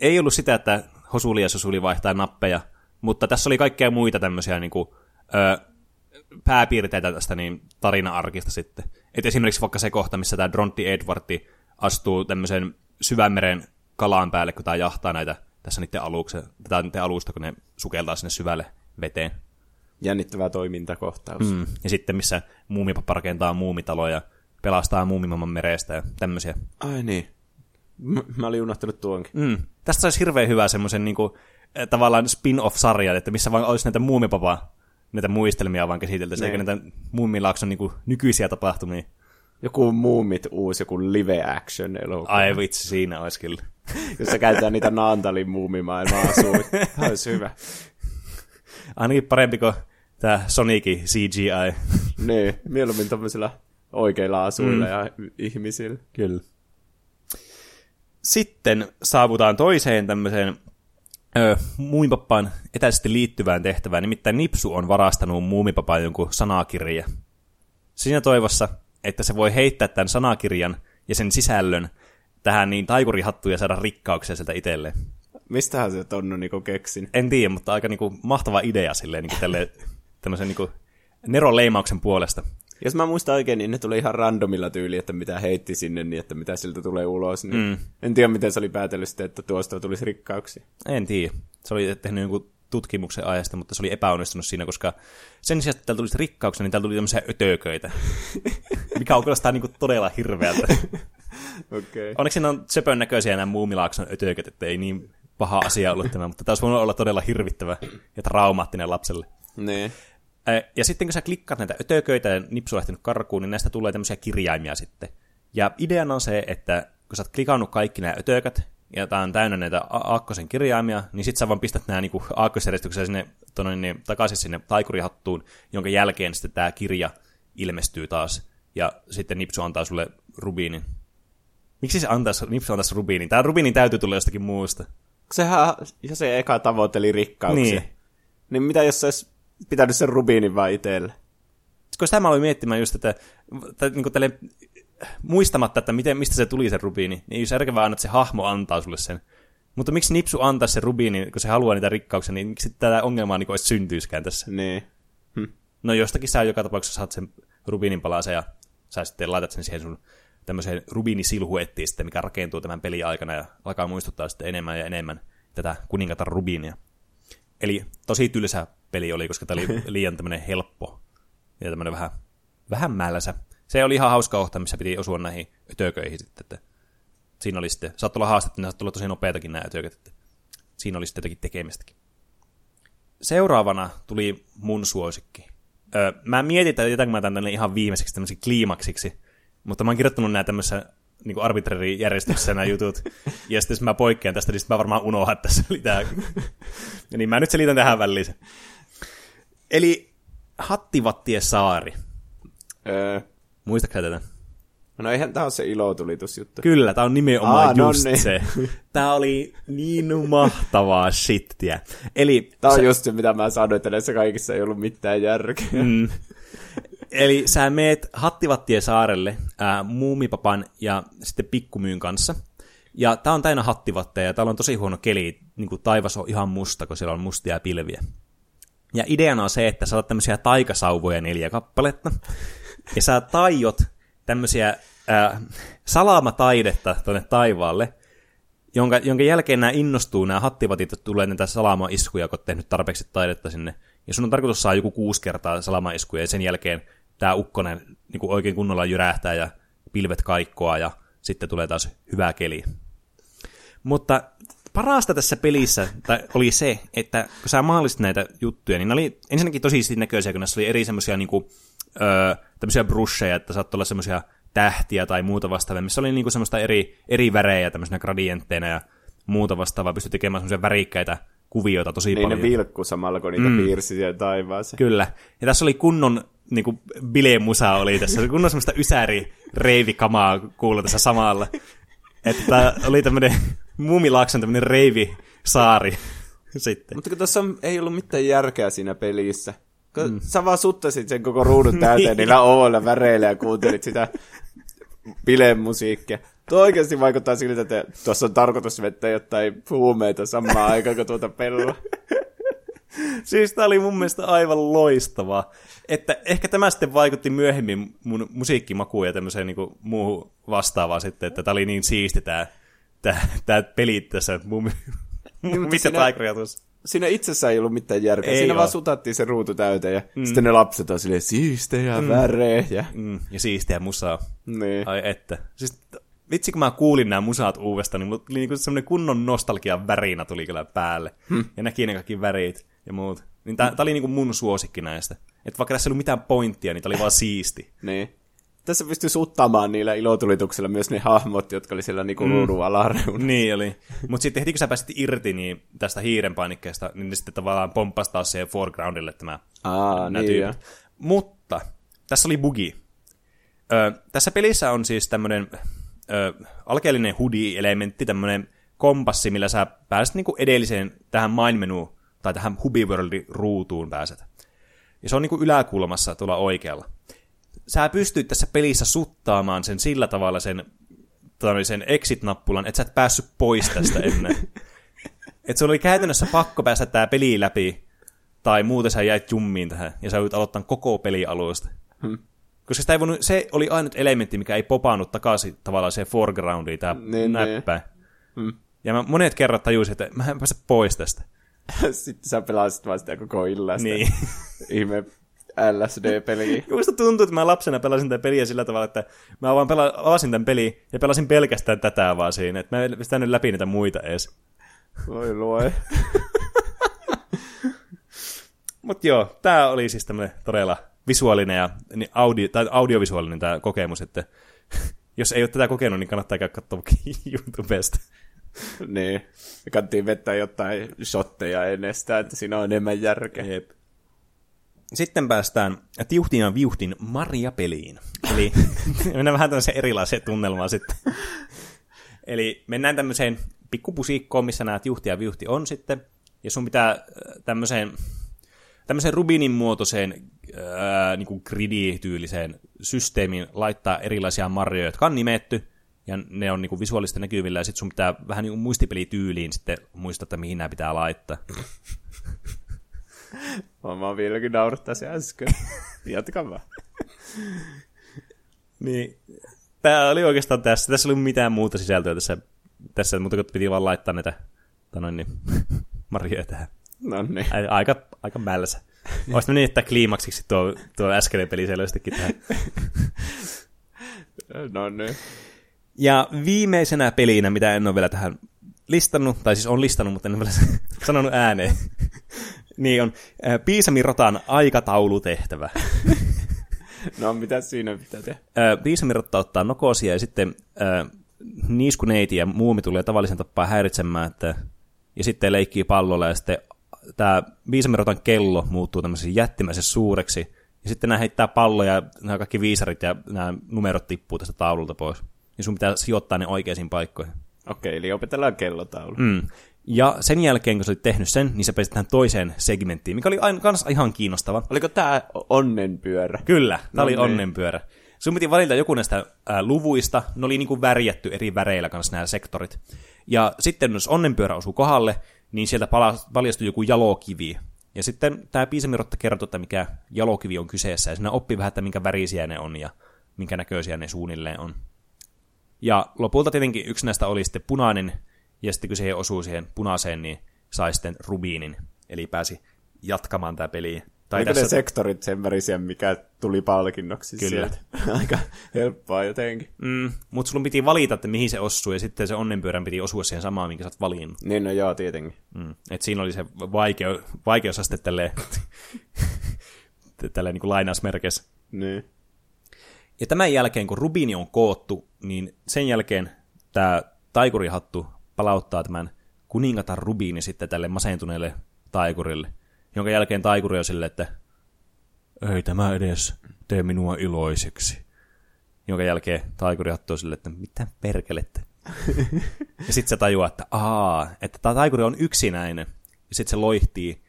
Ei ollut sitä, että Hosuli ja Sosuli vaihtaa nappeja, mutta tässä oli kaikkea muita tämmöisiä niin kuin, ö, pääpiirteitä tästä niin tarina-arkista sitten. Et esimerkiksi vaikka se kohta, missä tämä Drontti Edwardi astuu tämmöisen syvämeren kalaan päälle, kun tämä jahtaa näitä tässä niiden, alukse, tätä niiden alusta, kun ne sukeltaa sinne syvälle veteen.
Jännittävä toimintakohtaus.
Mm. Ja sitten missä muumipappa rakentaa muumitaloja, pelastaa muumimamman merestä ja tämmöisiä.
Ai niin. M- mä olin unohtanut tuonkin.
Mm. Tästä saisi hirveän hyvä semmoisen niin kuin, eh, tavallaan spin-off-sarjan, että missä vaan olisi näitä muumipapa näitä muistelmia vaan käsiteltäisiin, eikä näitä muumilaakson niin kuin, nykyisiä tapahtumia.
Joku muumit uusi, joku live action elokuva.
Ai vitsi, siinä olisi kyllä.
Jossa käytetään niitä Naantalin muumimaailmaa asuja. Tämä olisi hyvä.
Ainakin parempi kuin tämä Sonicin CGI.
niin, mieluummin tämmöisillä oikeilla asuilla mm. ja ihmisillä.
Kyllä. Sitten saavutaan toiseen tämmöiseen ö, muumipappaan etäisesti liittyvään tehtävään, nimittäin Nipsu on varastanut muumipapaan jonkun sanakirja. Siinä toivossa, että se voi heittää tämän sanakirjan ja sen sisällön tähän niin taikurihattuja saada rikkauksia sieltä itselleen.
Mistähän se Tonnu niinku keksin?
En tiedä, mutta aika niinku mahtava idea silleen niinku tälle, tämmöisen niinku Neron leimauksen puolesta.
Jos mä muistan oikein, niin ne tuli ihan randomilla tyyli, että mitä heitti sinne, niin että mitä siltä tulee ulos. Niin mm. En tiedä, miten se oli päätellyt sitten, että tuosta tulisi rikkauksia.
En tiedä. Se oli tehnyt jonkun tutkimuksen ajasta, mutta se oli epäonnistunut siinä, koska sen sijaan, että täällä tulisi rikkauksia, niin täällä tuli tämmöisiä ötököitä, mikä on kuulostaa niin todella hirveältä.
okay.
Onneksi siinä on söpön näköisiä nämä muumilaakson ötököt, että ei niin paha asia ollut tämä, mutta tämä olisi voinut olla todella hirvittävä ja traumaattinen lapselle.
Nee.
Ja sitten kun sä klikkaat näitä ötököitä ja nipsu lähtenyt karkuun, niin näistä tulee tämmöisiä kirjaimia sitten. Ja ideana on se, että kun sä oot klikannut kaikki nämä ötökät, ja tää on täynnä näitä aakkosen kirjaimia, niin sit sä vaan pistät nämä niinku aakkosjärjestyksessä sinne tonne, niin, takaisin sinne taikurihattuun, jonka jälkeen sitten tämä kirja ilmestyy taas. Ja sitten Nipsu antaa sulle rubiinin. Miksi se antaisi, Nipsu antaisi rubiinin? Tämä rubiinin täytyy tulla jostakin muusta.
Sehän, se eka tavoitteli rikkauksia. Niin. Niin mitä jos se olisi pitänyt sen rubiinin vaan itselle?
Koska sitä mä aloin miettimään just, että, että niin tälle, muistamatta, että miten, mistä se tuli se rubiini, niin jos järkevää aina, että se hahmo antaa sulle sen. Mutta miksi Nipsu antaa se rubiini, kun se haluaa niitä rikkauksia, niin miksi tätä ongelmaa niin olisi syntyiskään tässä?
Niin.
No jostakin sä joka tapauksessa saat sen rubiinin palasen ja sä sitten laitat sen siihen sun tämmöiseen rubiinisilhuettiin sitten, mikä rakentuu tämän pelin aikana ja alkaa muistuttaa sitten enemmän ja enemmän tätä kuningatar rubiinia. Eli tosi tylsä peli oli, koska tämä oli liian tämmöinen helppo ja tämmöinen vähän, vähän mälsä. Se oli ihan hauska kohta, missä piti osua näihin ötököihin sitten, että siinä oli sitten, saattoi olla haastetta, niin saattoi olla tosi nopeatakin nämä ötököt, että siinä oli sitten jotakin tekemistäkin. Seuraavana tuli mun suosikki. Öö, mä mietin, että jätänkö mä tänne ihan viimeiseksi tämmöiseksi kliimaksiksi, mutta mä oon kirjoittanut nämä tämmöisessä niin arbitrary-järjestyksessä nämä jutut, ja sitten jos mä poikkean tästä, niin sitten mä varmaan unohdan, että tässä oli tää. Ja niin mä nyt selitän tähän väliin. Eli Hattivattien saari.
Öö,
Muistatko tätä?
no eihän tää ole se ilotulitusjuttu.
Kyllä, tää on nimenomaan
Aa, no
just
niin.
se. Tää oli niin mahtavaa shittiä. Eli
Tää on just se, mitä mä sanoin, että näissä kaikissa ei ollut mitään järkeä.
Mm. Eli sä meet Hattivattien saarelle ää, Muumipapan ja sitten Pikkumyyn kanssa. Ja tää on täynnä hattivatteja ja täällä on tosi huono keli. Niin kuin taivas on ihan musta, kun siellä on mustia pilviä. Ja ideana on se, että sä otat tämmöisiä taikasauvoja neljä kappaletta. Ja sä taiot tämmöisiä ää, salamataidetta tuonne taivaalle, jonka, jonka jälkeen nämä innostuu, nämä hattivatit, että tulee näitä salamaiskuja, kun oot tehnyt tarpeeksi taidetta sinne. Ja sun on tarkoitus saada joku kuusi kertaa salamaiskuja, ja sen jälkeen tämä ukkonen niin kuin oikein kunnolla jyrähtää, ja pilvet kaikkoa, ja sitten tulee taas hyvä keli. Mutta parasta tässä pelissä tai oli se, että kun sä maalisit näitä juttuja, niin ne oli ensinnäkin tosi siitä näköisiä, kun näissä oli eri semmoisia niinku, öö, tämmöisiä brusheja, että saattoi olla semmoisia tähtiä tai muuta vastaavaa, missä oli niinku semmoista eri, eri värejä tämmöisenä gradientteina ja muuta vastaavaa, pystyi tekemään semmoisia värikkäitä kuvioita tosi
Niin
paljon.
ne vilkku samalla, kun niitä mm. piirsi siellä taivaaseen.
Kyllä. Ja tässä oli kunnon niin kuin bilemusa oli tässä. Kunnon semmoista ysäri reivikamaa kuulla tässä samalla. Että oli tämmönen Muumilaakson tämmönen reivisaari sitten.
Mutta kun tuossa on- ei ollut mitään järkeä siinä pelissä. Kun mm. sä vaan suttasit sen koko ruudun täyteen niillä ooilla väreillä ja kuuntelit sitä bilemusiikkia. Tuo oikeasti vaikuttaa siltä, että tuossa on tarkoitus vettä jotain huumeita samaan aikaan kuin tuota pelua.
Siis tää oli mun mielestä aivan loistavaa. Että ehkä tämä sitten vaikutti myöhemmin mun musiikkimakuun ja tämmöiseen niinku muuhun vastaavaan sitten, että tää oli niin siisti tää, tää, tää peli tässä
mutta
mitä
siinä-
taikria tuossa.
Siinä itsessään ei ollut mitään järkeä.
Ei
Siinä
oo.
vaan sutattiin se ruutu täyteen ja mm. sitten ne lapset on silleen siistejä, mm. värejä.
Mm, ja siistiä musaa.
Niin.
Ai että. Siis vitsi kun mä kuulin nämä musaat uudestaan, niin mulla tuli niinku semmoinen kunnon nostalgian värinä tuli kyllä päälle. Hmm. Ja näki ne kaikki värit ja muut. Niin tää, tää oli niinku mun suosikki näistä. Että vaikka tässä ei ollut mitään pointtia, niin tää oli vaan siisti.
Niin. Tässä pystyy suttamaan niillä ilotulituksilla myös ne hahmot, jotka oli siellä niinku mm. ruudun
niin oli. Mutta sitten heti kun sä pääsit irti niin tästä hiiren painikkeesta, niin ne sitten tavallaan pomppasi taas siihen foregroundille tämä
Aa,
nämä
niin joo.
Mutta tässä oli bugi. Ö, tässä pelissä on siis tämmöinen ö, alkeellinen hoodie-elementti, tämmöinen kompassi, millä sä pääset niinku edelliseen tähän main-menuun tai tähän Hubiworldin ruutuun pääset. Ja se on niinku yläkulmassa tuolla oikealla. Sä pystyt tässä pelissä suttaamaan sen sillä tavalla sen, tai sen exit-nappulan, että sä et päässyt pois tästä ennen. että se oli käytännössä pakko päästä tää peli läpi, tai muuten sä jäit jummiin tähän, ja sä joudut aloittaa koko peli alusta.
Hmm.
Koska sitä ei voinut, se oli ainut elementti, mikä ei popannut takaisin tavallaan se foregroundiin, tää
Niin,
näppä.
Hmm.
Ja mä monet kerrat tajusin, että mä en pääse pois tästä.
Sitten sä pelasit vaan sitä koko illan. sitä
Niin.
Ihme LSD-peliä.
Musta tuntuu, että mä lapsena pelasin tätä peliä sillä tavalla, että mä vaan pela- avasin tämän peliä ja pelasin pelkästään tätä vaan siinä. Että mä en pistänyt läpi niitä muita edes.
Voi luo.
Mutta joo, tää oli siis tämmönen todella visuaalinen ja niin audio, tai audiovisuaalinen tämä kokemus, että jos ei ole tätä kokenut, niin kannattaa käydä katsomaan YouTubesta.
niin. Me kannattiin vetää jotain shotteja ennen sitä, että siinä on enemmän järkeä.
Jep. Sitten päästään tiuhtin ja viuhtin Maria-peliin. Eli mennään vähän tämmöiseen erilaiseen tunnelmaan sitten. Eli mennään tämmöiseen pikkupusiikkoon, missä nämä tiuhti ja viuhti on sitten. Ja sun pitää äh, tämmöiseen, tämmöiseen rubinin muotoiseen ää, niin kuin gridi-tyyliseen systeemiin laittaa erilaisia marjoja, jotka on nimetty. ja ne on niinku visuaalista näkyvillä, ja sitten sun pitää vähän niinku muistipelityyliin sitten muistaa, että mihin nämä pitää laittaa.
Mä vieläkin naurattaisi äsken. Jatka vaan.
Niin, tämä oli oikeastaan tässä. Tässä ei ollut mitään muuta sisältöä tässä, tässä mutta piti vaan laittaa näitä tanoin, niin, Maria tähän.
No niin.
Aika, aika mälsä. Olisi niin, että kliimaksiksi tuo, tuo äskeinen peli selvästikin tähän.
No niin.
Ja viimeisenä pelinä, mitä en ole vielä tähän listannut, tai siis on listannut, mutta en ole vielä sanonut ääneen, niin on äh, Piisamin rotan aikataulutehtävä.
No, mitä siinä pitää tehdä?
Äh, Piisamin rotta ottaa nokosia ja sitten äh, niiskuneiti ja muumi tulee tavallisen tappaa häiritsemään, että, ja sitten leikkii pallolla ja sitten tämä Piisamin rotan kello muuttuu tämmöisen jättimäisen suureksi, ja sitten nämä heittää palloja, ja nämä kaikki viisarit ja nämä numerot tippuu tästä taululta pois. Ja sun pitää sijoittaa ne oikeisiin paikkoihin.
Okei, eli opetellaan kellotaulu.
Mm. Ja sen jälkeen, kun sä olit tehnyt sen, niin sä pääsit tähän toiseen segmenttiin, mikä oli aina kans ihan kiinnostava.
Oliko tää onnenpyörä?
Kyllä, tää
No
oli
niin.
onnenpyörä. Sun piti valita joku näistä ää, luvuista, ne oli niinku värjätty eri väreillä kanssa nämä sektorit. Ja sitten jos onnenpyörä osuu kohdalle, niin sieltä paljastui joku jalokivi. Ja sitten tämä piisamirotta kertoo, että mikä jalokivi on kyseessä, ja siinä oppi vähän, että minkä värisiä ne on ja minkä näköisiä ne suunnilleen on. Ja lopulta tietenkin yksi näistä oli sitten punainen, ja sitten kun siihen osuu siihen punaiseen, niin sai sitten rubiinin, eli pääsi jatkamaan tämä peliä. Tai
Oliko ne sektorit sen värisiä, mikä tuli palkinnoksi
Kyllä.
sieltä? Aika helppoa jotenkin.
Mm, mutta sun piti valita, että mihin se osuu, ja sitten se onnenpyörän piti osua siihen samaan, minkä sä oot valinnut.
Niin, no joo, tietenkin.
Mm. Et siinä oli se vaikeu, vaikeusaste tälleen, tälleen niin kuin lainausmerkeissä.
Niin.
Ja tämän jälkeen, kun rubiini on koottu, niin sen jälkeen tämä taikurihattu palauttaa tämän kuningatar rubiini sitten tälle masentuneelle taikurille, jonka jälkeen taikuri on silleen, että ei tämä edes tee minua iloiseksi. Jonka jälkeen taikurihattu on silleen, että mitä perkelettä. ja sitten se tajuaa, että aa, että tämä taikuri on yksinäinen. Ja sitten se loihtii.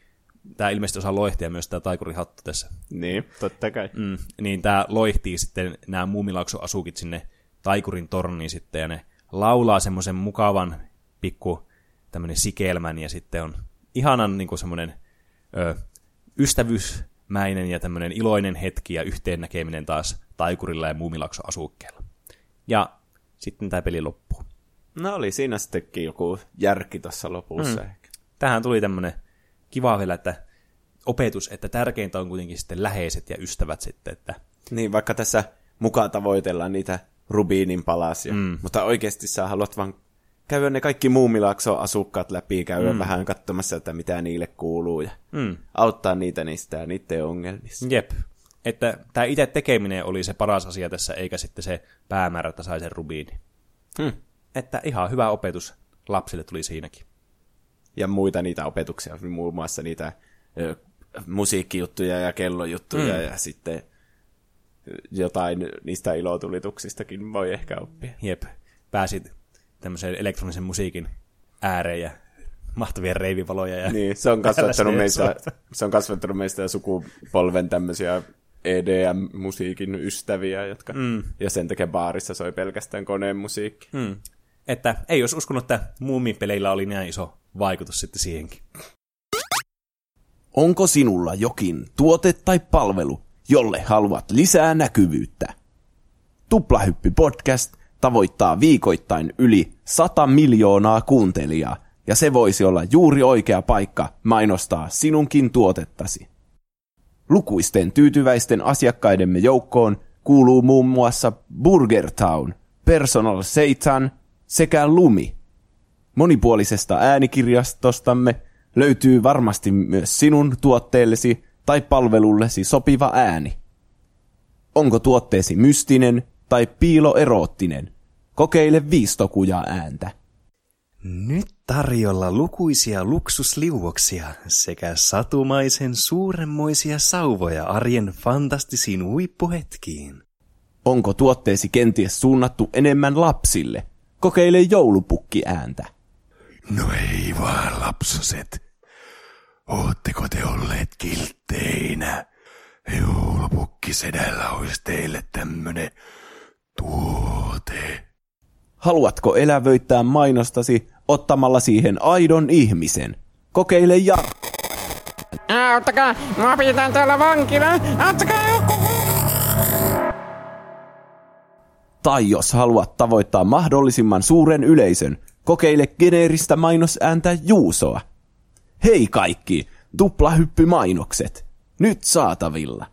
Tämä ilmeisesti osaa loihtia myös tämä taikurihattu tässä
Niin, totta kai.
Mm, niin tämä loihtii sitten nämä muumilaaksoasukit sinne taikurin torniin sitten, ja ne laulaa semmoisen mukavan pikku tämmöinen sikelmän, ja sitten on ihanan niin semmoinen ö, ystävyysmäinen ja tämmöinen iloinen hetki ja yhteen näkeminen taas taikurilla ja muumilaaksoasukkeella. Ja sitten tämä peli loppuu.
No oli siinä sittenkin joku järki tuossa lopussa. Mm.
Tähän tuli tämmöinen kiva vielä, että opetus, että tärkeintä on kuitenkin sitten läheiset ja ystävät sitten, että
Niin, vaikka tässä mukaan tavoitellaan niitä rubiinin palasia. Mm. Mutta oikeasti sä haluat vaan käydä ne kaikki muumilaakson asukkaat läpi, käydä mm. vähän katsomassa, että mitä niille kuuluu ja mm. auttaa niitä niistä ja niiden ongelmissa.
Jep. Että tämä itse tekeminen oli se paras asia tässä, eikä sitten se päämäärä, että sai sen rubiini.
Hmm.
Että ihan hyvä opetus lapsille tuli siinäkin.
Ja muita niitä opetuksia, muun muassa niitä ö, musiikkijuttuja ja kellojuttuja mm. ja sitten jotain niistä ilotulituksistakin voi ehkä oppia.
Jep. Pääsit tämmöisen elektronisen musiikin ääreen ja mahtavia reivivaloja. Ja
Niin, se on kasvattanut meistä, se on kasvattanut meistä sukupolven tämmöisiä EDM-musiikin ystäviä, jotka mm. ja sen takia baarissa soi pelkästään koneen musiikki.
Hmm. Että ei olisi uskonut, että muumipeleillä oli näin iso vaikutus sitten siihenkin.
Onko sinulla jokin tuote tai palvelu, jolle haluat lisää näkyvyyttä? Tuplahyppy podcast tavoittaa viikoittain yli 100 miljoonaa kuuntelijaa, ja se voisi olla juuri oikea paikka mainostaa sinunkin tuotettasi. Lukuisten tyytyväisten asiakkaidemme joukkoon kuuluu muun muassa Burger Town, Personal Satan sekä Lumi. Monipuolisesta äänikirjastostamme löytyy varmasti myös sinun tuotteellesi tai palvelullesi sopiva ääni. Onko tuotteesi mystinen tai piiloeroottinen? Kokeile viistokuja ääntä.
Nyt tarjolla lukuisia luksusliuoksia sekä satumaisen suuremmoisia sauvoja arjen fantastisiin huippuhetkiin.
Onko tuotteesi kenties suunnattu enemmän lapsille? Kokeile joulupukki ääntä.
No ei vaan, lapsoset. Ootteko te olleet kiltteinä? Joulupukkisedällä olisi teille tämmönen tuote.
Haluatko elävöittää mainostasi ottamalla siihen aidon ihmisen? Kokeile ja...
Auttakaa! Mua pidetään täällä vankina! Auttakaa joku!
Tai jos haluat tavoittaa mahdollisimman suuren yleisön, kokeile geneeristä mainosääntä Juusoa. Hei kaikki, tuplahyppymainokset. Nyt saatavilla.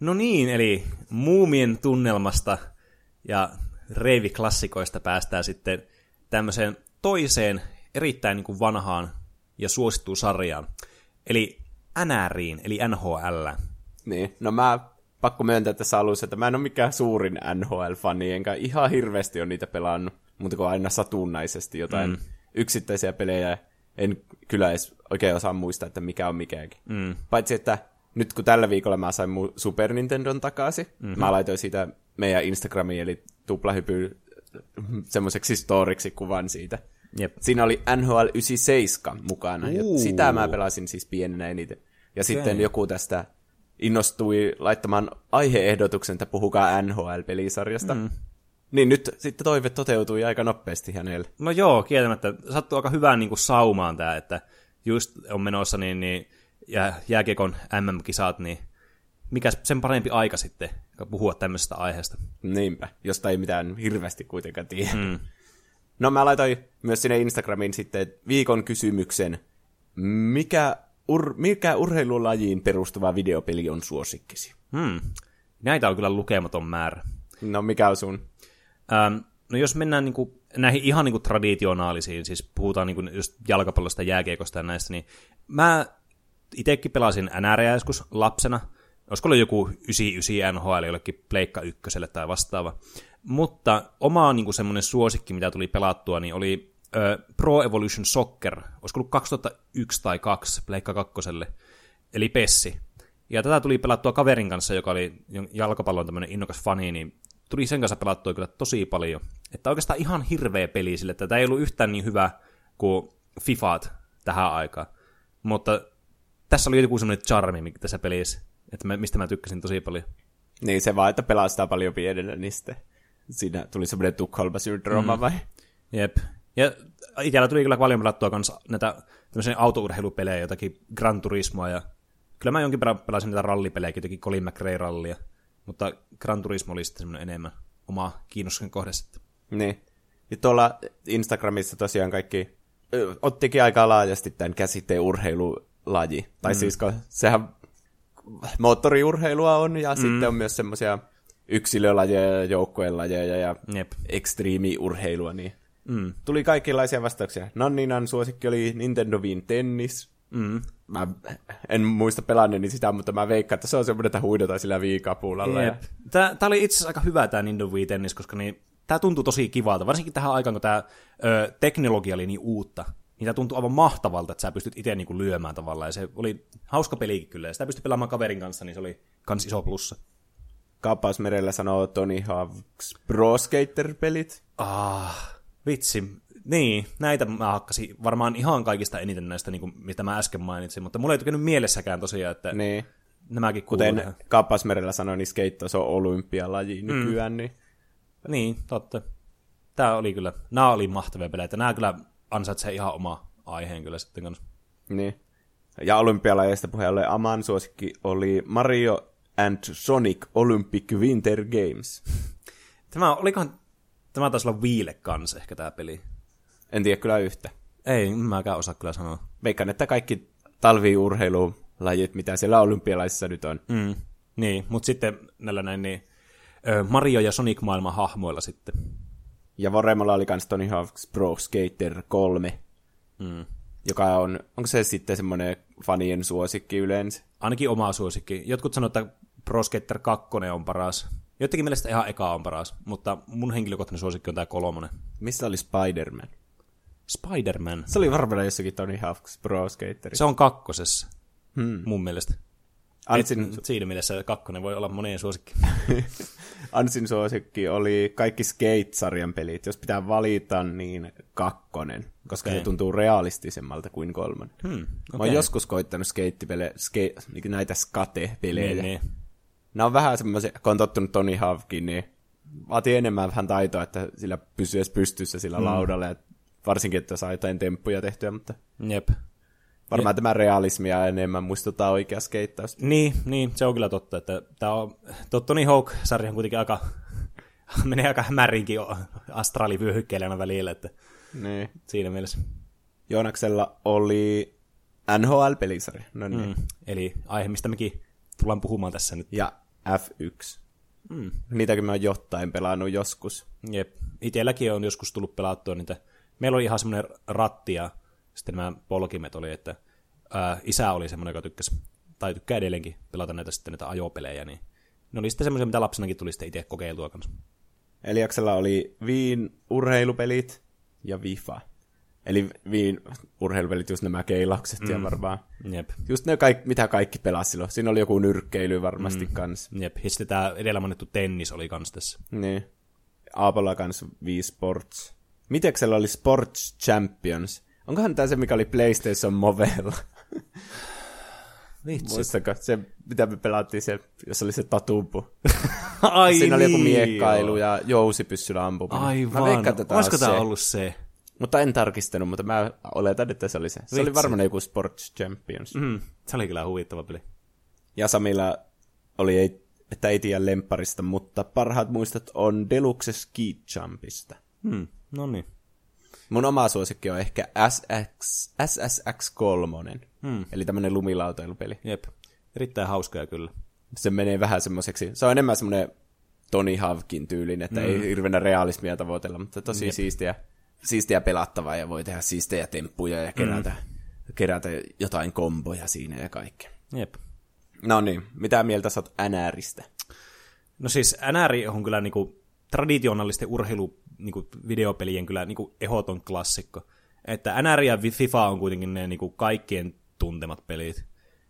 No niin, eli muumien tunnelmasta ja reiviklassikoista päästään sitten tämmöiseen toiseen erittäin niin kuin vanhaan ja suosittuun sarjaan. Eli NRiin, eli NHL.
Niin, no mä pakko myöntää tässä alussa, että mä en ole mikään suurin NHL-fani, enkä ihan hirveästi ole niitä pelannut, mutta kuin aina satunnaisesti jotain mm. yksittäisiä pelejä. En kyllä edes oikein osaa muistaa, että mikä on mikäkin. Mm. Paitsi, että nyt kun tällä viikolla mä sain mun Super Nintendon takaisin, mm-hmm. mä laitoin siitä meidän Instagramiin, eli tuplahypy semmoiseksi storiksi kuvan siitä.
Jep.
Siinä oli NHL 97 mukana, ja
Uu.
sitä mä pelasin siis pienenä eniten. Ja okay. sitten joku tästä innostui laittamaan aiheehdotuksen, että puhukaa NHL-pelisarjasta. Mm. Niin nyt sitten toive toteutui aika nopeasti hänelle.
No joo, kieltämättä. Sattuu aika hyvään niin kuin saumaan tämä, että just on menossa niin, niin ja jääkiekon MM-kisat, niin mikä sen parempi aika sitten puhua tämmöisestä aiheesta.
Niinpä, josta ei mitään hirveästi kuitenkaan tiedä. Mm. No mä laitoin myös sinne Instagramiin sitten viikon kysymyksen, mikä, ur, mikä urheilulajiin perustuva videopeli on suosikkisi?
Hmm. Näitä on kyllä lukematon määrä.
No mikä on sun?
Ähm, no jos mennään niin kuin, näihin ihan niin kuin traditionaalisiin, siis puhutaan niin kuin just jalkapallosta, jääkiekosta ja näistä, niin mä itsekin pelasin NR joskus lapsena. Olisiko ollut joku 99 NHL jollekin Pleikka ykköselle tai vastaava. Mutta oma niin semmoinen suosikki, mitä tuli pelattua, niin oli ö, Pro Evolution Soccer. Olisiko ollut 2001 tai 2 Pleikka kakkoselle, eli Pessi. Ja tätä tuli pelattua kaverin kanssa, joka oli jalkapallon tämmöinen innokas fani, niin tuli sen kanssa pelattua kyllä tosi paljon. Että oikeastaan ihan hirveä peli sille, että tämä ei ollut yhtään niin hyvä kuin FIFAt tähän aikaan. Mutta tässä oli joku semmoinen charmi tässä pelissä, että mä, mistä mä tykkäsin tosi paljon.
Niin se vaan, että pelaa sitä paljon pienellä, niin sitten siinä tuli semmoinen Tukholma-syndrooma mm. vai?
Jep. Ja itsellä tuli kyllä paljon pelattua kanssa näitä tämmöisiä autourheilupelejä, jotakin Gran Turismoa ja kyllä mä jonkin verran pelasin näitä rallipelejä, jotakin Colin McRae-rallia, mutta Gran Turismo oli sitten semmoinen enemmän oma kiinnostuksen kohde sitten.
Niin. Ja tuolla Instagramissa tosiaan kaikki ö, ottikin aika laajasti tämän käsitteen urheilulaji. Tai mm. siis sehän moottoriurheilua on ja mm. sitten on myös semmoisia yksilölajeja ja joukkuelajeja ja
Jep.
ekstriimiurheilua, niin mm. tuli kaikenlaisia vastauksia. Nanninan suosikki oli Nintendo Wii Tennis. Mm. Mä en muista pelanneeni sitä, mutta mä veikkaan, että se on semmoinen, että huidotaan sillä viikapulalla.
Jep. Ja... Tää, tää oli itse asiassa aika hyvä tämä Nintendo Wii Tennis, koska niin, tämä tuntuu tosi kivalta, varsinkin tähän aikaan, kun tämä teknologia oli niin uutta. Niin tämä tuntui aivan mahtavalta, että sä pystyt itse niinku lyömään tavallaan. Ja se oli hauska pelikin kyllä. Ja sitä pystyi pelaamaan kaverin kanssa, niin se oli kans iso plussa.
Kaappausmerellä sanoo Tony Hawk's Pro Skater-pelit.
Ah, vitsi. Niin, näitä mä hakkasin varmaan ihan kaikista eniten näistä, niin kuin, mitä mä äsken mainitsin, mutta mulla ei tykännyt mielessäkään tosiaan, että
niin.
nämäkin
Kuten Kaappausmerellä sanoi, niin skeitto on olympialaji mm. nykyään. Niin...
niin, totta. Tämä oli kyllä, nämä oli mahtavia pelejä, nämä kyllä ansaitsee ihan oma aiheen kyllä sitten kanssa.
Niin. Ja olympialajeista puheen ollen Aman suosikki oli Mario and Sonic Olympic Winter Games.
Tämä, olikohan, tämä taisi olla Viile kanssa ehkä tämä peli.
En tiedä kyllä yhtä.
Ei, mäkään osaa kyllä sanoa.
Veikkaan, että kaikki talviurheilulajit, mitä siellä olympialaisissa nyt on.
Mm, niin, mutta sitten näillä näin niin, Mario ja Sonic maailman hahmoilla sitten.
Ja Voremalla oli kans Tony Hawk's Pro Skater 3, mm. joka on, onko se sitten semmoinen fanien suosikki yleensä?
Ainakin oma suosikki. Jotkut sanoo, että Pro Skater 2 on paras. Jotenkin mielestä ihan eka on paras, mutta mun henkilökohtainen suosikki on tämä kolmonen.
Missä oli Spider-Man?
Spider-Man?
Se oli varmaan jossakin Tony Hawk's Pro Skater.
Se on kakkosessa, hmm. mun mielestä.
Ansin...
Et, siinä mielessä kakkonen voi olla monien suosikki.
Ansin suosikki oli kaikki Skate-sarjan pelit. Jos pitää valita, niin kakkonen, koska okay. se tuntuu realistisemmalta kuin kolmonen. Hmm, okay. Mä oon joskus koittanut skate skate, näitä skate-pelejä.
Niin, niin.
Nämä on vähän semmoisia, kun on tottunut Tony Hawkin, niin vaatii enemmän vähän taitoa, että sillä pysyy edes pystyssä sillä mm. laudalla, ja varsinkin, että saa jotain temppuja tehtyä, mutta
Jep.
Varmaan tämä realismia enemmän muistuttaa oikea skeittaus.
Niin, niin, se on kyllä totta, että tämä on, tuo Tony Hawk-sarja on kuitenkin aika, menee aika hämärinkin astraalivyöhykkeelle aina välillä, että
Niin.
siinä mielessä.
Joonaksella oli NHL-pelisarja, no niin.
Mm. Eli aihe, mistä mekin tullaan puhumaan tässä nyt.
ja F1. Mm. Niitäkin mä oon jotain pelannut joskus.
Jep. Itelläkin on joskus tullut pelattua niitä. Meillä oli ihan semmoinen ratti ja sitten nämä polkimet oli, että ää, isä oli semmoinen, joka tykkäsi, tai tykkää edelleenkin pelata näitä sitten näitä ajopelejä, niin ne oli sitten semmoisia, mitä lapsenakin tuli sitten itse kokeiltua kanssa.
Eliaksella oli Viin urheilupelit ja Vifa. Eli Viin urheilupelit, just nämä keilaukset mm. ja varmaan.
Jep.
Just ne kaikki, mitä kaikki pelasi silloin. Siinä oli joku nyrkkeily varmasti mm. kans.
Jep. Ja sitten tämä edellä mainittu tennis oli kans tässä.
Niin. Aapolla kans Wii Sports. Miteksellä oli Sports Champions? Onkohan tämä se, mikä oli PlayStation Movella?
Vitsi.
Muistako? Se, mitä me pelattiin, se, jos oli se tatupu.
Ai
Siinä oli joku
niin,
miekkailu
joo.
ja jousipyssyllä ampuminen.
Aivan.
Mä veikkaan, että tää
Olisiko tämä
se.
ollut se?
Mutta en tarkistanut, mutta mä oletan, että se oli se. Se oli
Vitsi.
varmaan joku Sports Champions. Mm,
se oli kyllä huvittava peli.
Ja Samilla oli, ei, että ei tiedä lempparista, mutta parhaat muistot on Deluxe Ski Jumpista.
Hmm. No niin.
Mun oma suosikki on ehkä SX, SSX3, mm. eli tämmönen lumilautailupeli.
Jep. Erittäin hauskaa kyllä.
Se menee vähän semmoiseksi, se on enemmän semmoinen Tony Hawkin tyylin, että mm. ei hirveänä realismia tavoitella, mutta tosi Jep. siistiä, siistiä pelattavaa ja voi tehdä siistejä temppuja ja kerätä, mm. kerätä jotain komboja siinä ja kaikkea.
Jep.
No niin, mitä mieltä sä oot NRistä?
No siis NR on kyllä niinku traditionaalisten urheilu niinku videopelien kyllä niinku ehdoton klassikko. Että NR ja FIFA on kuitenkin ne niinku kaikkien tuntemat pelit.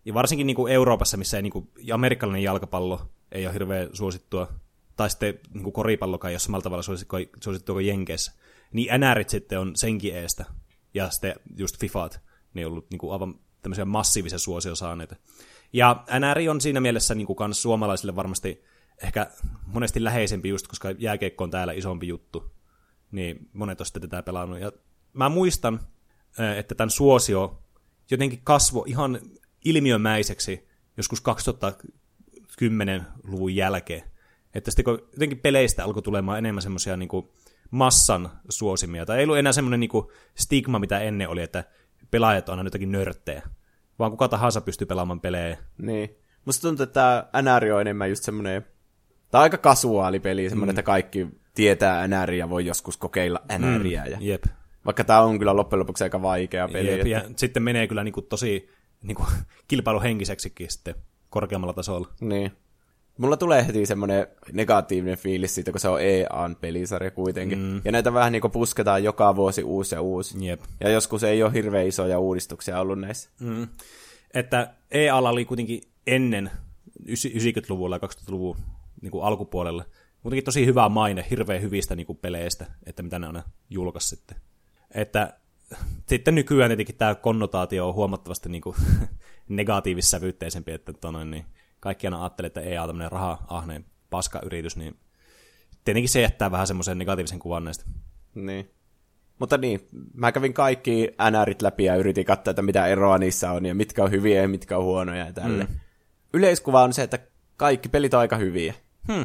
Ja varsinkin niinku Euroopassa, missä ei niinku, ja amerikkalainen jalkapallo ei ole hirveän suosittua, tai sitten niinku koripallokaan ei samalla tavalla suosittua, suosittua kuin Jenkeissä, niin NRit sitten on senkin eestä, ja sitten just FIFAt, ne on ollut niinku aivan tämmöisiä massiivisen suosion saaneita. Ja NR on siinä mielessä kans suomalaisille varmasti ehkä monesti läheisempi just, koska jääkiekko on täällä isompi juttu, niin monet on sitten tätä pelannut. Ja mä muistan, että tämän suosio jotenkin kasvoi ihan ilmiömäiseksi joskus 2010-luvun jälkeen. Että sitten kun jotenkin peleistä alkoi tulemaan enemmän semmoisia niin massan suosimia, tai ei ollut enää semmoinen niin stigma, mitä ennen oli, että pelaajat on aina jotakin nörttejä, vaan kuka tahansa pystyy pelaamaan pelejä.
Niin. Musta tuntuu, että tämä NR on enemmän just semmoinen, on aika kasuaali peli, semmoinen, mm. että kaikki tietää NR ja voi joskus kokeilla NRiä. Mm. Ja,
Jep.
vaikka tämä on kyllä loppujen lopuksi aika vaikea peli.
Jep,
että,
ja sitten menee kyllä niin kuin tosi niin kuin kilpailuhenkiseksikin sitten korkeammalla tasolla.
Niin. Mulla tulee heti semmoinen negatiivinen fiilis siitä, kun se on EAN pelisarja kuitenkin. Mm. Ja näitä vähän niin pusketaan joka vuosi uusi ja uusi.
Jep.
Ja joskus ei ole hirveän isoja uudistuksia ollut näissä.
Mm. Että EAlla oli kuitenkin ennen 90-luvulla ja 2000-luvun niin alkupuolella kuitenkin tosi hyvä maine hirveän hyvistä niin kuin peleistä, että mitä ne aina julkaisi sitten. Että sitten nykyään tietenkin tämä konnotaatio on huomattavasti niin kuin negatiivissävyytteisempi, että tonoin, niin kaikki aina ajattelee, että EA on tämmöinen raha-ahneen paskayritys, niin tietenkin se jättää vähän semmoisen negatiivisen kuvan näistä.
Niin. Mutta niin, mä kävin kaikki NRit läpi ja yritin katsoa, että mitä eroa niissä on ja mitkä on hyviä ja mitkä on huonoja ja tälle. Mm. Yleiskuva on se, että kaikki pelit on aika hyviä.
Hmm.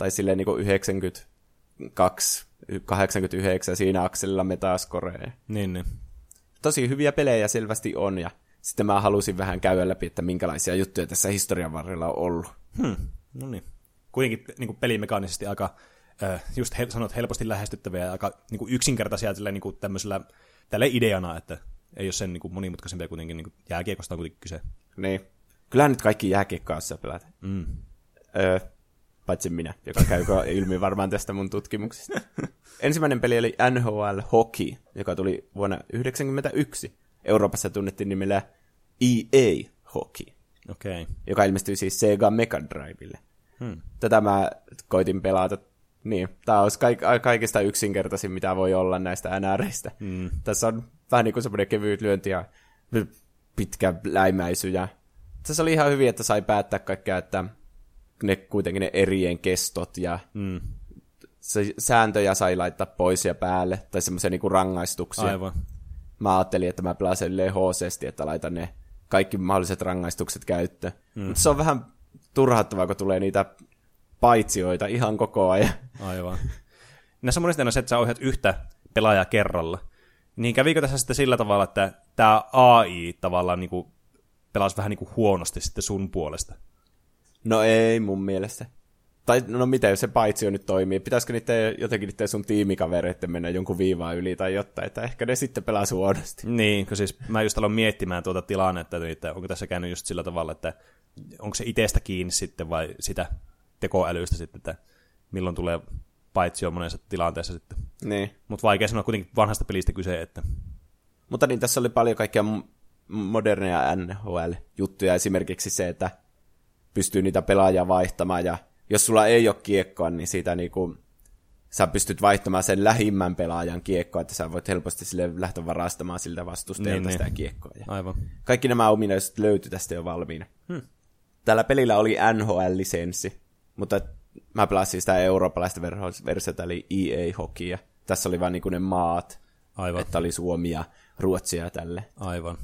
Tai silleen niin kuin 92, 89 siinä akselilla metascorea.
Niin, niin.
Tosi hyviä pelejä selvästi on ja sitten mä halusin vähän käydä läpi, että minkälaisia juttuja tässä historian varrella on ollut.
Hmm. No niin. Kuitenkin niin kuin pelimekaanisesti aika, äh, just hel- sanot, helposti lähestyttäviä ja aika niin kuin yksinkertaisia tällä, niin kuin tämmöisellä, tällä ideana, että ei ole sen niin kuin monimutkaisempia kuitenkin, niin kuin jääkiekosta on kuitenkin kyse.
Niin. Kyllähän nyt kaikki jääkiekkaassa pelata.
Mm.
Öö, paitsi minä, joka käy ilmi varmaan tästä mun tutkimuksesta. Ensimmäinen peli oli NHL Hockey, joka tuli vuonna 1991. Euroopassa tunnettiin nimellä EA Hockey.
Okay.
joka ilmestyi siis Sega Mega Drivelle. Hmm. Tätä mä koitin pelata. Niin, tää olisi kaik- kaikista yksinkertaisin, mitä voi olla näistä NRistä. Hmm. Tässä on vähän niin kuin semmoinen kevyt lyönti ja pitkä läimäisy. Ja tässä oli ihan hyvin, että sai päättää kaikkea, että ne kuitenkin ne erien kestot ja mm. se sääntöjä sai laittaa pois ja päälle, tai semmoisia niinku rangaistuksia.
Aivan.
Mä ajattelin, että mä pelasin hc että laitan ne kaikki mahdolliset rangaistukset käyttöön. Mm. Mutta se on vähän turhauttavaa, kun tulee niitä paitsioita ihan koko ajan.
Aivan. Näissä monesti on se, että sä ohjat yhtä pelaajaa kerralla. Niin kävikö tässä sitten sillä tavalla, että tämä AI tavallaan niin kuin pelasi vähän niin kuin huonosti sitten sun puolesta?
No ei mun mielestä. Tai no miten se paitsio nyt toimii? Pitäisikö niiden, jotenkin niiden sun tiimikavereiden mennä jonkun viivaan yli tai jotain, että ehkä ne sitten pelaa huonosti.
Niin, kun siis mä just aloin miettimään tuota tilannetta, että onko tässä käynyt just sillä tavalla, että onko se itsestä kiinni sitten vai sitä tekoälystä sitten, että milloin tulee paitsio monessa tilanteessa sitten.
Niin.
Mutta vaikea sanoa kuitenkin vanhasta pelistä kyse, että
Mutta niin, tässä oli paljon kaikkia moderneja NHL-juttuja, esimerkiksi se, että pystyy niitä pelaajia vaihtamaan, ja jos sulla ei ole kiekkoa, niin siitä niinku, sä pystyt vaihtamaan sen lähimmän pelaajan kiekkoa, että sä voit helposti sille lähteä varastamaan siltä vastustajalta
Niin,
sitä
niin.
kiekkoa. Ja
aivan.
kaikki nämä ominaisuudet löytyi tästä jo valmiina. Hmm. Tällä pelillä oli NHL-lisenssi, mutta mä pelasin sitä eurooppalaista versiota, eli EA Hockey, tässä oli vain niinku ne maat,
Aivan.
että oli Suomi ja Ruotsi ja tälle.
Aivan.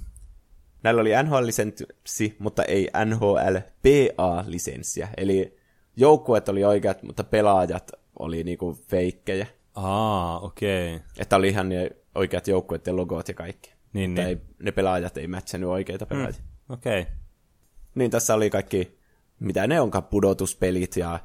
Näillä oli NHL-lisenssi, mutta ei NHL-PA-lisenssiä, eli joukkueet oli oikeat, mutta pelaajat oli niinku feikkejä.
Aa, okei. Okay.
Että oli ihan ne oikeat joukkueiden logot ja kaikki.
Niin,
Mutta
niin.
ei, ne pelaajat ei matchannut oikeita pelaajia. Mm.
Okei. Okay.
Niin tässä oli kaikki, mitä ne onkaan, pudotuspelit ja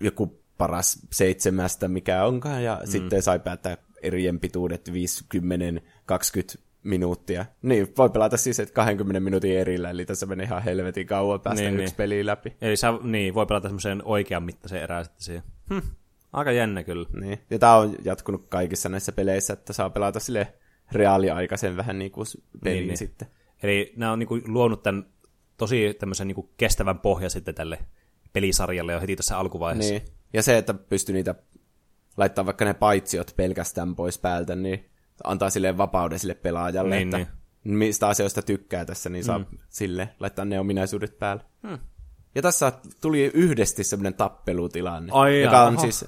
joku paras seitsemästä, mikä onkaan, ja mm. sitten sai päättää erien pituudet 50, 20 minuuttia. Niin, voi pelata siis että 20 minuutin erillä, eli tässä menee ihan helvetin kauan päästä
Niin,
niin, yksi
niin.
peli läpi.
Eli sä, niin, voi pelata semmoisen oikean mittaisen erään sitten siihen. Hm. Aika jännä kyllä.
Niin. Ja tämä on jatkunut kaikissa näissä peleissä, että saa pelata sille reaaliaikaisen vähän niin kuin pelin
Niin, niin.
sitten.
Eli nämä on niinku luonut tämän tosi tämmöisen niinku kestävän pohja sitten tälle pelisarjalle jo heti tässä alkuvaiheessa.
Niin. Ja se, että pystyy niitä laittaa vaikka ne paitsiot pelkästään pois päältä, niin antaa sille vapauden sille pelaajalle,
Niin,
että mistä asioista tykkää tässä, niin saa mm. sille laittaa ne ominaisuudet päälle. Hmm. Ja tässä tuli yhdesti semmoinen tappelutilanne,
Ai
joka
jaa,
on
aha.
siis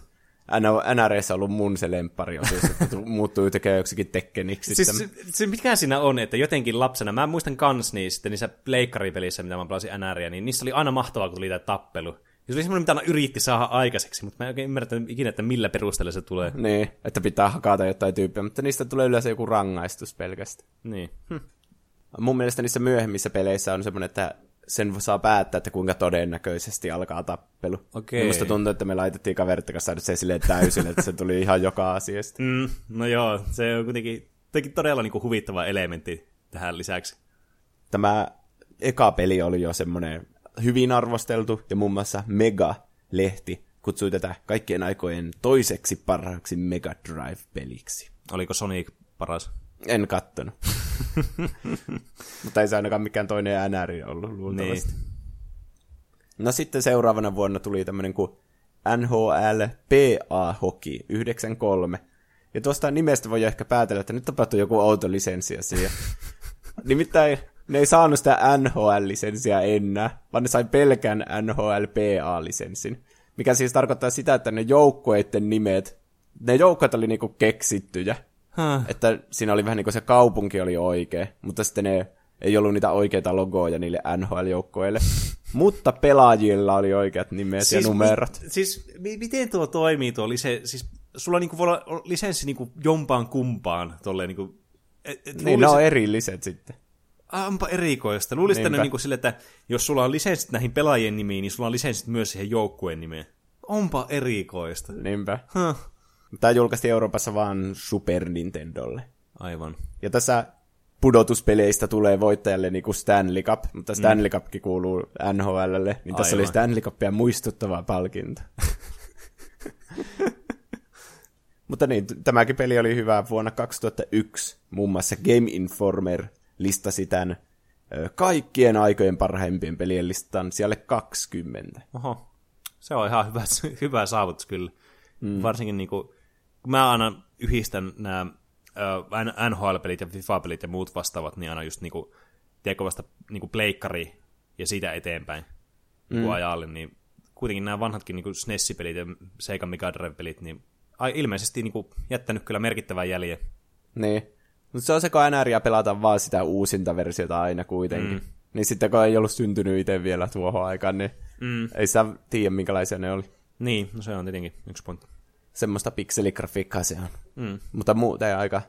NRS ollut mun se lemppariosuus, että tu- muuttuu yhtäkkiä joksikin tekkeniksi.
Siis
Siis,
se, se, mikä siinä on, että jotenkin lapsena, mä muistan kans niistä, niissä pleikkaripelissä, mitä mä pelasin NRiä, niin niissä oli aina mahtavaa, kun tuli tämä tappelu. Ja se oli semmoinen, mitä aina yritti saada aikaiseksi, mutta mä en oikein ymmärtänyt ikinä, että millä perusteella se tulee.
niin, että pitää hakata jotain tyyppiä, mutta niistä tulee yleensä joku rangaistus pelkästään.
Niin. Hm.
Mun mielestä niissä myöhemmissä peleissä on semmoinen, että sen saa päättää, että kuinka todennäköisesti alkaa tappelu.
Okei.
Minusta tuntuu, että me laitettiin kaverit kanssa se silleen täysin, että se tuli ihan joka asiasta.
Mm, no joo, se on kuitenkin, kuitenkin todella niinku huvittava elementti tähän lisäksi.
Tämä eka peli oli jo semmoinen hyvin arvosteltu, ja muun muassa Mega-lehti kutsui tätä kaikkien aikojen toiseksi parhaaksi Mega Drive-peliksi.
Oliko Sonic paras?
En kattonut. Mutta ei se ainakaan mikään toinen NR ollut luultavasti.
Niin.
No sitten seuraavana vuonna tuli tämmöinen kuin NHL PA Hockey 93. Ja tuosta nimestä voi ehkä päätellä, että nyt tapahtui joku outo lisenssiasia. Nimittäin ne ei saanut sitä NHL-lisenssiä enää, vaan ne sai pelkän NHL PA-lisenssin. Mikä siis tarkoittaa sitä, että ne joukkueiden nimet, ne joukkueet oli niinku keksittyjä.
Huh.
Että siinä oli vähän niin kuin se kaupunki oli oikea, mutta sitten ne ei ollut niitä oikeita logoja niille NHL-joukkoille. mutta pelaajilla oli oikeat nimet siis, ja numerot.
Mi, siis mi, miten tuo toimii tuo lise, siis sulla niinku voi olla lisenssi niinku jompaan kumpaan tolleen niinku, et, et
Niin, ne on erilliset sitten.
Onpa erikoista. Luulisin, että ne
Niinpä.
niinku sille, että jos sulla on lisenssit näihin pelaajien nimiin, niin sulla on lisenssit myös siihen joukkueen nimeen. Onpa erikoista.
Niinpä.
Huh.
Tämä julkaistiin Euroopassa vaan Super Nintendolle.
Aivan.
Ja tässä pudotuspeleistä tulee voittajalle niin kuin Stanley Cup, mutta Stanley Cupkin kuuluu NHLlle, niin tässä
Aivan.
oli Stanley Cupia muistuttava palkinto. mutta niin, tämäkin peli oli hyvä vuonna 2001. Muun muassa Game Informer listasi tämän kaikkien aikojen parhaimpien pelien listan siellä 20.
Oho. Se on ihan hyvä, hyvä saavutus kyllä. Mm. Varsinkin niinku, kun mä aina yhdistän nämä NHL-pelit ja FIFA-pelit ja muut vastaavat, niin aina just niinku, tiedätkö vasta niinku pleikkari ja siitä eteenpäin mm. ajalle, niin kuitenkin nämä vanhatkin niin SNES-pelit ja Sega Mega Drive-pelit, niin ai, ilmeisesti niin kuin, jättänyt kyllä merkittävän jäljen.
Niin. Mutta se on se, kun NRiä pelata vaan sitä uusinta versiota aina kuitenkin. Mm. Niin sitten kun ei ollut syntynyt itse vielä tuohon aikaan, niin mm. ei sä tiedä minkälaisia ne oli.
Niin, no se on tietenkin yksi pointti.
Semmoista pikseligrafiikkaa se on. Mm. Mutta muuten aika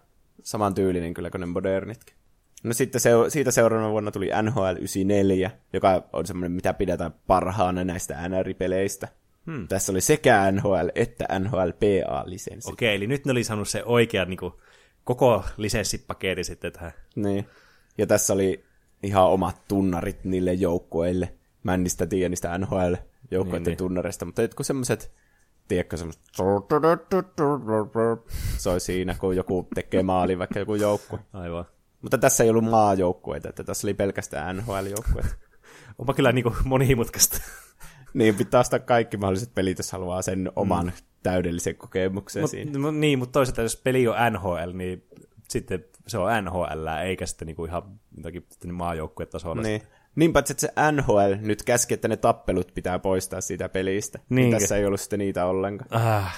saman tyylinen kyllä kuin ne modernitkin. No sitten se, siitä seuraavana vuonna tuli NHL 94, joka on semmoinen, mitä pidetään parhaana näistä NR-peleistä. Hmm. Tässä oli sekä NHL että NHL PA-lisenssi.
Okei, eli nyt ne oli saanut se oikea niin kuin, koko lisenssipaketti sitten tähän.
Niin. Ja tässä oli ihan omat tunnarit niille joukkueille. Mä en niistä tiedä niistä NHL-joukkueiden niin, tunnareista, mutta jotkut semmoiset, tiedätkö semmoiset, se oli siinä, kun joku tekee maali, vaikka joku joukkue.
Aivan.
Mutta tässä ei ollut maajoukkueita, että tässä oli pelkästään NHL-joukkueita.
Onpa kyllä niin monimutkaista.
Niin, pitää ostaa kaikki mahdolliset pelit, jos haluaa sen oman mm. täydellisen kokemuksen
mut,
siinä.
Mut, niin, mutta toisaalta jos peli on NHL, niin sitten se on NHL, eikä sitten niinku ihan jotakin maajoukkuetasolla.
Niin. Niin paitsi, että se NHL nyt käski, että ne tappelut pitää poistaa siitä pelistä. Niin tässä ei ollut sitten niitä ollenkaan.
Ah.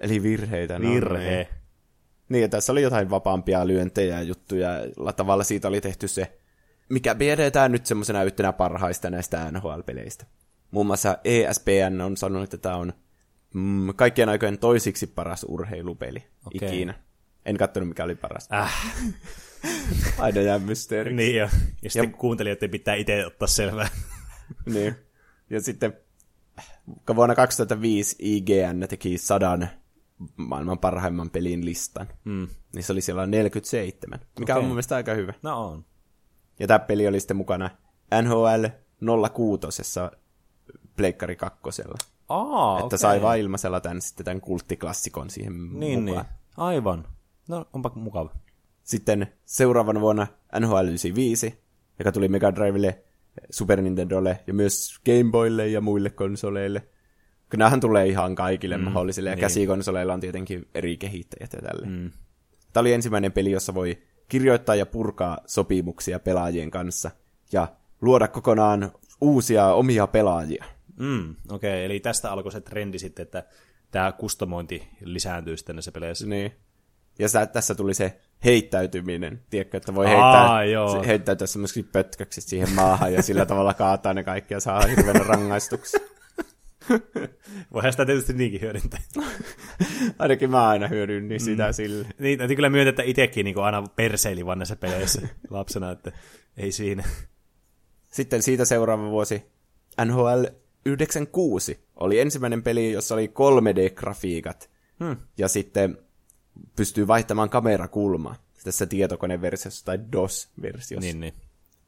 Eli virheitä.
Virhe.
No, niin. niin, ja tässä oli jotain vapaampia lyöntejä ja juttuja. Tavalla siitä oli tehty se, mikä pidetään nyt semmoisena yhtenä parhaista näistä NHL-peleistä. Muun muassa ESPN on sanonut, että tämä on mm, kaikkien aikojen toisiksi paras urheilupeli okay. ikinä. En katsonut, mikä oli paras.
Äh.
Aina jää mysteeri.
niin jo. Ja sitten ja... kuuntelijoiden pitää itse ottaa selvää.
niin. Ja sitten vuonna 2005 IGN teki sadan maailman parhaimman pelin listan. Mm. Niin se oli siellä 47, mikä okay. on mun mielestä aika hyvä.
No on.
Ja tämä peli oli sitten mukana NHL 06 Pleikkari kakkosella.
Aa,
että
okay.
sai vaan ilmaisella tämän, sitten tämän kulttiklassikon siihen
niin,
mukaan.
Niin. Aivan. No, onpa mukava.
Sitten seuraavana vuonna NHL 95, joka tuli Mega Drivelle, Super Nintendolle ja myös Game Boylle ja muille konsoleille. Kyllähän tulee ihan kaikille mm, mahdollisille, ja niin. käsikonsoleilla on tietenkin eri kehittäjät ja tälle. Mm. Tämä oli ensimmäinen peli, jossa voi kirjoittaa ja purkaa sopimuksia pelaajien kanssa, ja luoda kokonaan uusia omia pelaajia.
Mm, Okei, okay. eli tästä alkoi se trendi sitten, että tämä kustomointi lisääntyy sitten näissä peleissä.
Niin. Ja sä, tässä tuli se heittäytyminen, tiedätkö, että voi heittää,
Aa, joo.
heittäytyä semmoisiksi pötköksi siihen maahan ja sillä tavalla kaataa ne kaikki ja saa hirveän rangaistuksia.
Voihan sitä tietysti niinkin hyödyntää.
Ainakin mä aina hyödyn niin sitä mm. sille.
Niin, täytyy kyllä myöntää, että itsekin niin aina perseili vaan näissä peleissä lapsena, että ei siinä.
Sitten siitä seuraava vuosi NHL 96 oli ensimmäinen peli, jossa oli 3D-grafiikat. Hmm. Ja sitten pystyy vaihtamaan kamerakulmaa tässä tietokoneversiossa tai DOS-versiossa.
Niin, niin.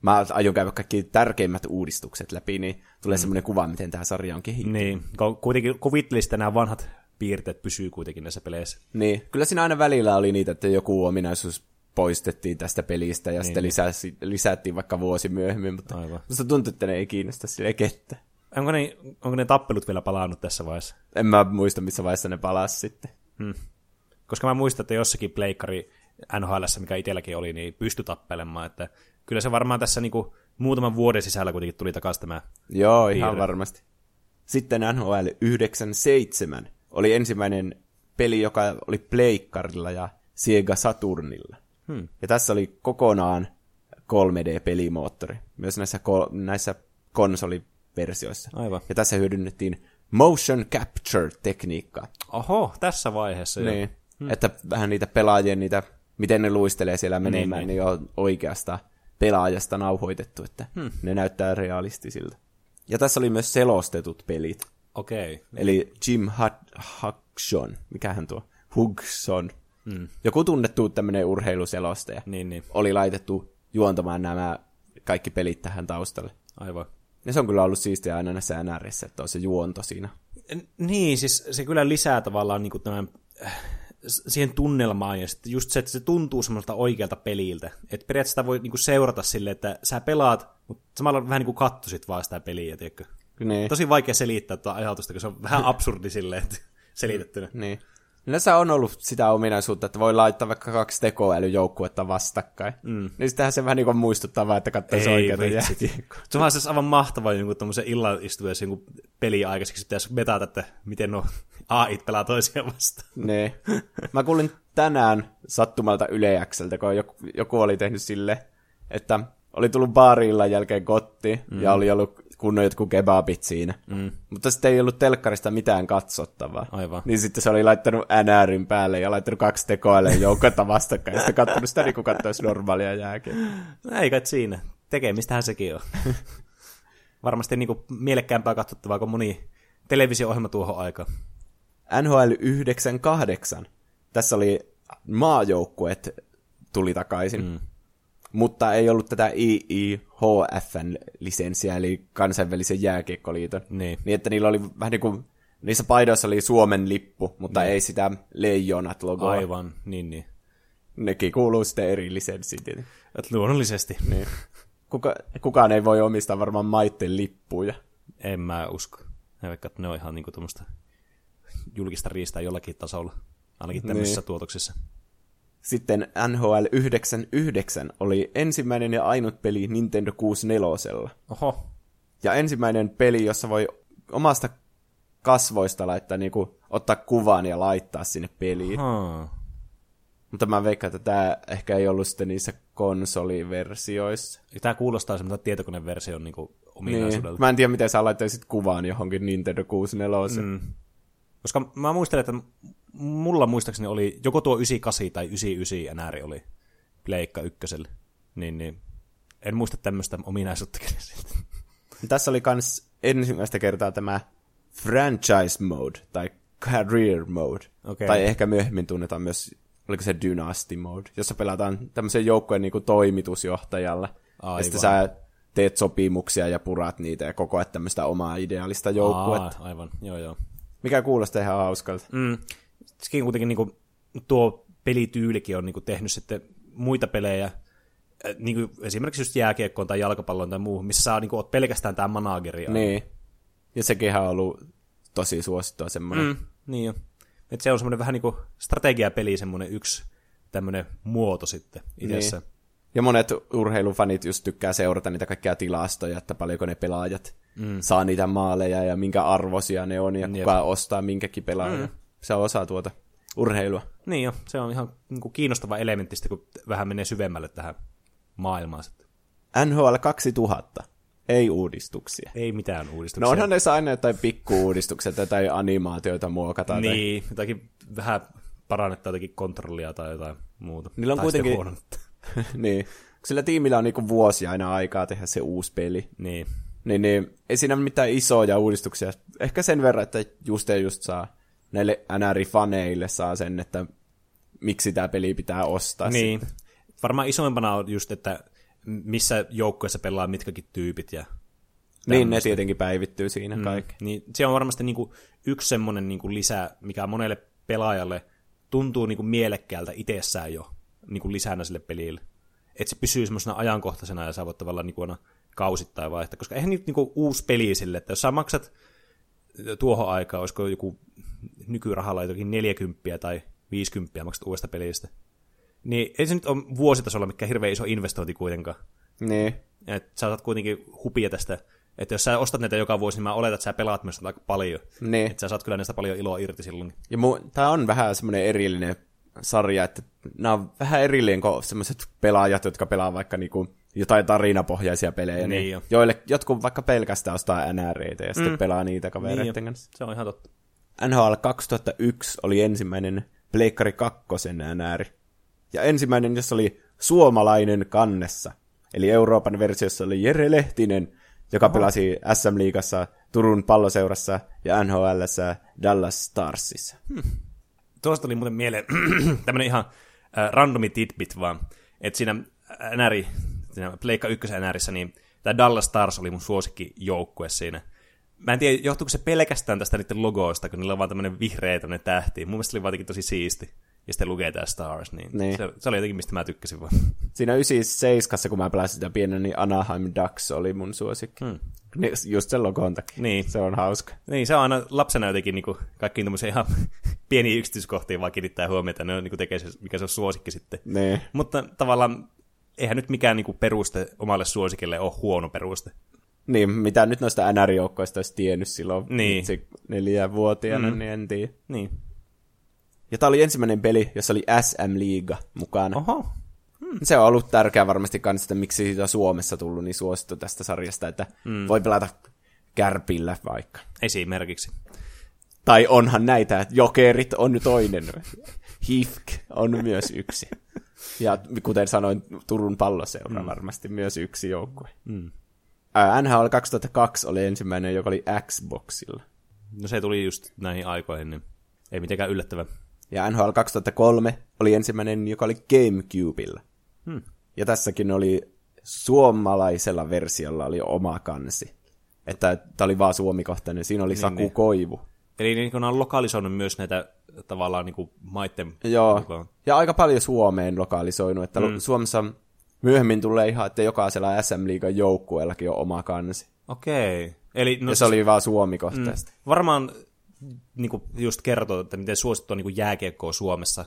Mä aion käydä kaikki tärkeimmät uudistukset läpi, niin tulee mm. semmoinen kuva, miten tämä sarja on kehittynyt.
Niin, kuitenkin kuvittelisit, nämä vanhat piirteet pysyy kuitenkin näissä peleissä.
Niin, kyllä siinä aina välillä oli niitä, että joku ominaisuus poistettiin tästä pelistä ja niin, sitten lisäsi, lisättiin vaikka vuosi myöhemmin, mutta Aivan. musta tuntuu, että ne ei kiinnosta sille kettä.
Onko ne, onko ne tappelut vielä palannut tässä vaiheessa?
En mä muista, missä vaiheessa ne palasi sitten. Hmm.
Koska mä muistan, että jossakin pleikkari NHL, mikä itselläkin oli, niin pystyi tappelemaan. Että kyllä se varmaan tässä niinku muutaman vuoden sisällä kuitenkin tuli takaisin tämä
Joo, piirre. ihan varmasti. Sitten NHL 97 oli ensimmäinen peli, joka oli pleikkarilla ja Sega Saturnilla. Hmm. Ja tässä oli kokonaan 3D-pelimoottori, myös näissä, ko- näissä konsoliversioissa.
Aivan.
Ja tässä hyödynnettiin motion capture-tekniikkaa.
Oho, tässä vaiheessa
jo. Niin. Hmm. Että vähän niitä pelaajien, niitä, miten ne luistelee siellä niin, menemään, niin, niin. niin on oikeasta pelaajasta nauhoitettu, että hmm. ne näyttää realistisilta. Ja tässä oli myös selostetut pelit.
Okei. Okay.
Eli Jim Hudson, mikähän tuo, Hugson, hmm. joku tunnettu tämmöinen urheiluselostaja,
niin, niin.
oli laitettu juontamaan nämä kaikki pelit tähän taustalle.
Aivan.
Ja se on kyllä ollut siistiä aina näissä NRissä, että on se juonto siinä.
Niin, siis se kyllä lisää tavallaan niin kuin tämän siihen tunnelmaan ja sitten just se, että se tuntuu semmoista oikealta peliltä. Että periaatteessa sitä voi niinku seurata silleen, että sä pelaat, mutta samalla vähän niin kuin kattosit vaan sitä peliä, tiedätkö?
Niin.
Tosi vaikea selittää tuota ajatusta, kun se on vähän absurdi silleen, että selitettynä.
Niin. Yleensä on ollut sitä ominaisuutta, että voi laittaa vaikka kaksi tekoälyjoukkuetta vastakkain. Mm. Niin sittenhän se vähän niin kuin muistuttavaa, että katsoisi oikeita jääkiekkoa.
Se on vaan siis aivan mahtavaa jonkun tommosen illan istuessa jonkun peli aikaiseksi pitäisi metata, että miten no AI pelaa toisiaan vastaan.
Niin. Mä kuulin tänään sattumalta Yle kun joku, joku oli tehnyt sille, että oli tullut baarilla jälkeen kotti mm. ja oli ollut kunnon jotkut kebabit siinä. Mm. Mutta sitten ei ollut telkkarista mitään katsottavaa.
Aivan.
Niin sitten se oli laittanut NRin päälle ja laittanut kaksi tekoälyä joukkoita vastakkain. Ja sitten katsonut sitä niin kuin katsoisi normaalia jääkin.
No ei kai siinä. Tekemistähän sekin on. Varmasti niin kuin mielekkäämpää katsottavaa kuin moni televisio-ohjelma tuohon aikaan.
NHL 98. Tässä oli maajoukkuet tuli takaisin. Mm mutta ei ollut tätä IIHFn lisenssiä, eli kansainvälisen jääkiekkoliiton.
Niin.
niin että niillä oli vähän niin kuin, niissä paidoissa oli Suomen lippu, mutta niin. ei sitä leijonat logoa.
Aivan, niin niin.
Nekin kuuluu sitten eri lisenssiin tietenkin.
Luonnollisesti.
Niin. Kuka, kukaan ei voi omistaa varmaan maitten lippuja.
En mä usko. Ja vaikka ne on ihan niinku tuommoista julkista riistää jollakin tasolla, ainakin tämmöisissä niin. tuotoksissa.
Sitten NHL 99 oli ensimmäinen ja ainut peli Nintendo 64.
Oho.
Ja ensimmäinen peli, jossa voi omasta kasvoista laittaa, niin kuin, ottaa kuvan ja laittaa sinne peliin.
Aha.
Mutta mä veikkaan, että tämä ehkä ei ollut sitten niissä konsoliversioissa.
Tämä kuulostaa semmoista tietokoneversion niin ominaisuudelta. Niin.
Mä en tiedä, miten sä laittaisit kuvaan johonkin Nintendo 64. Mm.
Koska mä muistelen, että mulla muistaakseni oli joko tuo 98 tai 99 NR oli Pleikka ykköselle. Niin, niin en muista tämmöistä ominaisuutta
Tässä oli kans ensimmäistä kertaa tämä franchise mode tai career mode.
Okay.
Tai ehkä myöhemmin tunnetaan myös, oliko se dynasty mode, jossa pelataan tämmöisen joukkojen niin toimitusjohtajalla. Aivan. Ja sitten sä teet sopimuksia ja purat niitä ja koko ajan tämmöistä omaa ideaalista joukkuetta.
Aa, aivan, joo joo.
Mikä kuulostaa ihan hauskalta.
Mm sekin kuitenkin niin kuin, tuo pelityylikin on niin kuin, tehnyt sitten muita pelejä, niin kuin esimerkiksi just jääkiekkoon tai jalkapalloon tai muuhun, missä saa niin kuin, pelkästään tämä manageri.
Niin. Ja sekin on ollut tosi suosittua semmoinen.
Mm, niin jo. Että se on semmoinen vähän niin kuin strategiapeli, semmoinen yksi tämmöinen muoto sitten itsessä. Niin.
Ja monet urheilufanit just tykkää seurata niitä kaikkia tilastoja, että paljonko ne pelaajat mm. saa niitä maaleja ja minkä arvosia ne on ja kuka Jep. ostaa minkäkin pelaajan. Mm se on osa tuota urheilua.
Niin jo, se on ihan niin kuin kiinnostava elementti, kun vähän menee syvemmälle tähän maailmaan sitten.
NHL 2000. Ei uudistuksia.
Ei mitään uudistuksia.
No onhan ne aina jotain pikku-uudistuksia tai animaatioita muokataan.
Niin, tai... jotakin vähän parannetta jotakin kontrollia tai jotain muuta.
Niillä on
tai
kuitenkin... niin. Sillä tiimillä on niinku vuosi aina aikaa tehdä se uusi peli.
Niin.
Niin, niin ei siinä ole mitään isoja uudistuksia. Ehkä sen verran, että just ja just saa näille NR-faneille saa sen, että miksi tämä peli pitää ostaa.
Niin.
Sitten.
Varmaan isoimpana on just, että missä joukkueessa pelaa mitkäkin tyypit ja
niin, ne tietenkin päivittyy siinä mm. kaikki.
Niin, se on varmasti niinku yksi semmoinen niinku lisä, mikä monelle pelaajalle tuntuu niinku mielekkäältä itsessään jo niinku lisänä sille pelille. Että se pysyy semmoisena ajankohtaisena ja sä voit tavallaan niinku aina kausittain vaihtaa. Koska eihän nyt niinku uusi peli sille, että jos sä maksat tuohon aikaan, olisiko joku nykyrahalla jotakin 40 tai 50 maksat uudesta pelistä. Niin ei se nyt ole vuositasolla mikään hirveän iso investointi kuitenkaan.
Niin.
Et sä saat kuitenkin hupia tästä, että jos sä ostat näitä joka vuosi, niin mä oletan, että sä pelaat myös aika paljon.
Niin.
Että sä saat kyllä näistä paljon iloa irti silloin.
Ja mu- tää on vähän semmoinen erillinen sarja, että nämä on vähän erillinen kuin semmoiset pelaajat, jotka pelaa vaikka niinku jotain tarinapohjaisia pelejä, niin, niin joille jotkut vaikka pelkästään ostaa NREitä ja sitten mm. pelaa niitä kavereiden niin kanssa.
Se on ihan totta.
NHL 2001 oli ensimmäinen Pleikkari 2 NR. Ja ensimmäinen, jossa oli suomalainen kannessa. Eli Euroopan versiossa oli Jere Lehtinen, joka Oho. pelasi SM-liigassa, Turun palloseurassa ja NHLssä Dallas Starsissa. Hmm.
Tuosta tuli muuten mieleen tämmöinen ihan äh, randomi tidbit vaan, että siinä NR, siinä Pleikka 1 NRissä, niin tämä Dallas Stars oli mun suosikki joukkue siinä mä en tiedä, johtuuko se pelkästään tästä niiden logoista, kun niillä on vaan tämmöinen vihreä tämmöinen tähti. Mun mielestä se oli vaan tosi siisti. Ja sitten lukee tää Stars, niin, niin. Se, se, oli jotenkin, mistä mä tykkäsin vaan.
Siinä 97, kun mä pelasin sitä pienen, niin Anaheim Ducks oli mun suosikki. Hmm. Just sen logon takia.
Niin.
Se on hauska.
Niin, se on aina lapsena jotenkin niin kaikkiin tämmöisiä ihan pieniä yksityiskohtia vaan kiinnittää huomiota, ne on, niin tekee se, mikä se on suosikki sitten.
Niin.
Mutta tavallaan eihän nyt mikään niin peruste omalle suosikille ole huono peruste.
Niin, mitä nyt noista NR-joukkoista olisi tiennyt silloin
Niin.
neljävuotiaana,
Mm.
niin en tiedä.
Niin.
Ja tää oli ensimmäinen peli, jossa oli SM-liiga mukana.
Oho.
Se on ollut tärkeää varmasti kans, että miksi siitä on Suomessa tullut niin suosittu tästä sarjasta, että mm. voi pelata kärpillä vaikka.
Esimerkiksi.
Tai onhan näitä, että jokerit on toinen. HIFK on myös yksi. Ja kuten sanoin, Turun palloseura mm. varmasti myös yksi joukkue. Mm. NHL 2002 oli ensimmäinen, joka oli Xboxilla.
No se tuli just näihin aikoihin, niin ei mitenkään yllättävä.
Ja NHL 2003 oli ensimmäinen, joka oli Gamecubella.
Hmm.
Ja tässäkin oli suomalaisella versiolla oli oma kansi. Että tämä oli vaan suomikohtainen. Siinä oli niin, Saku
niin.
Koivu.
Eli niin kun on lokalisoinut myös näitä tavallaan niin kuin maitten...
Joo,
mukaan.
ja aika paljon Suomeen lokalisoinut. Että mm. Suomessa myöhemmin tulee ihan, että jokaisella SM-liigan joukkueellakin on oma kansi.
Okei. Eli no,
Ja se oli vaan suomikohtaisesti.
varmaan niin kuin just kertoo, että miten suosittu on niin jääkiekkoa Suomessa.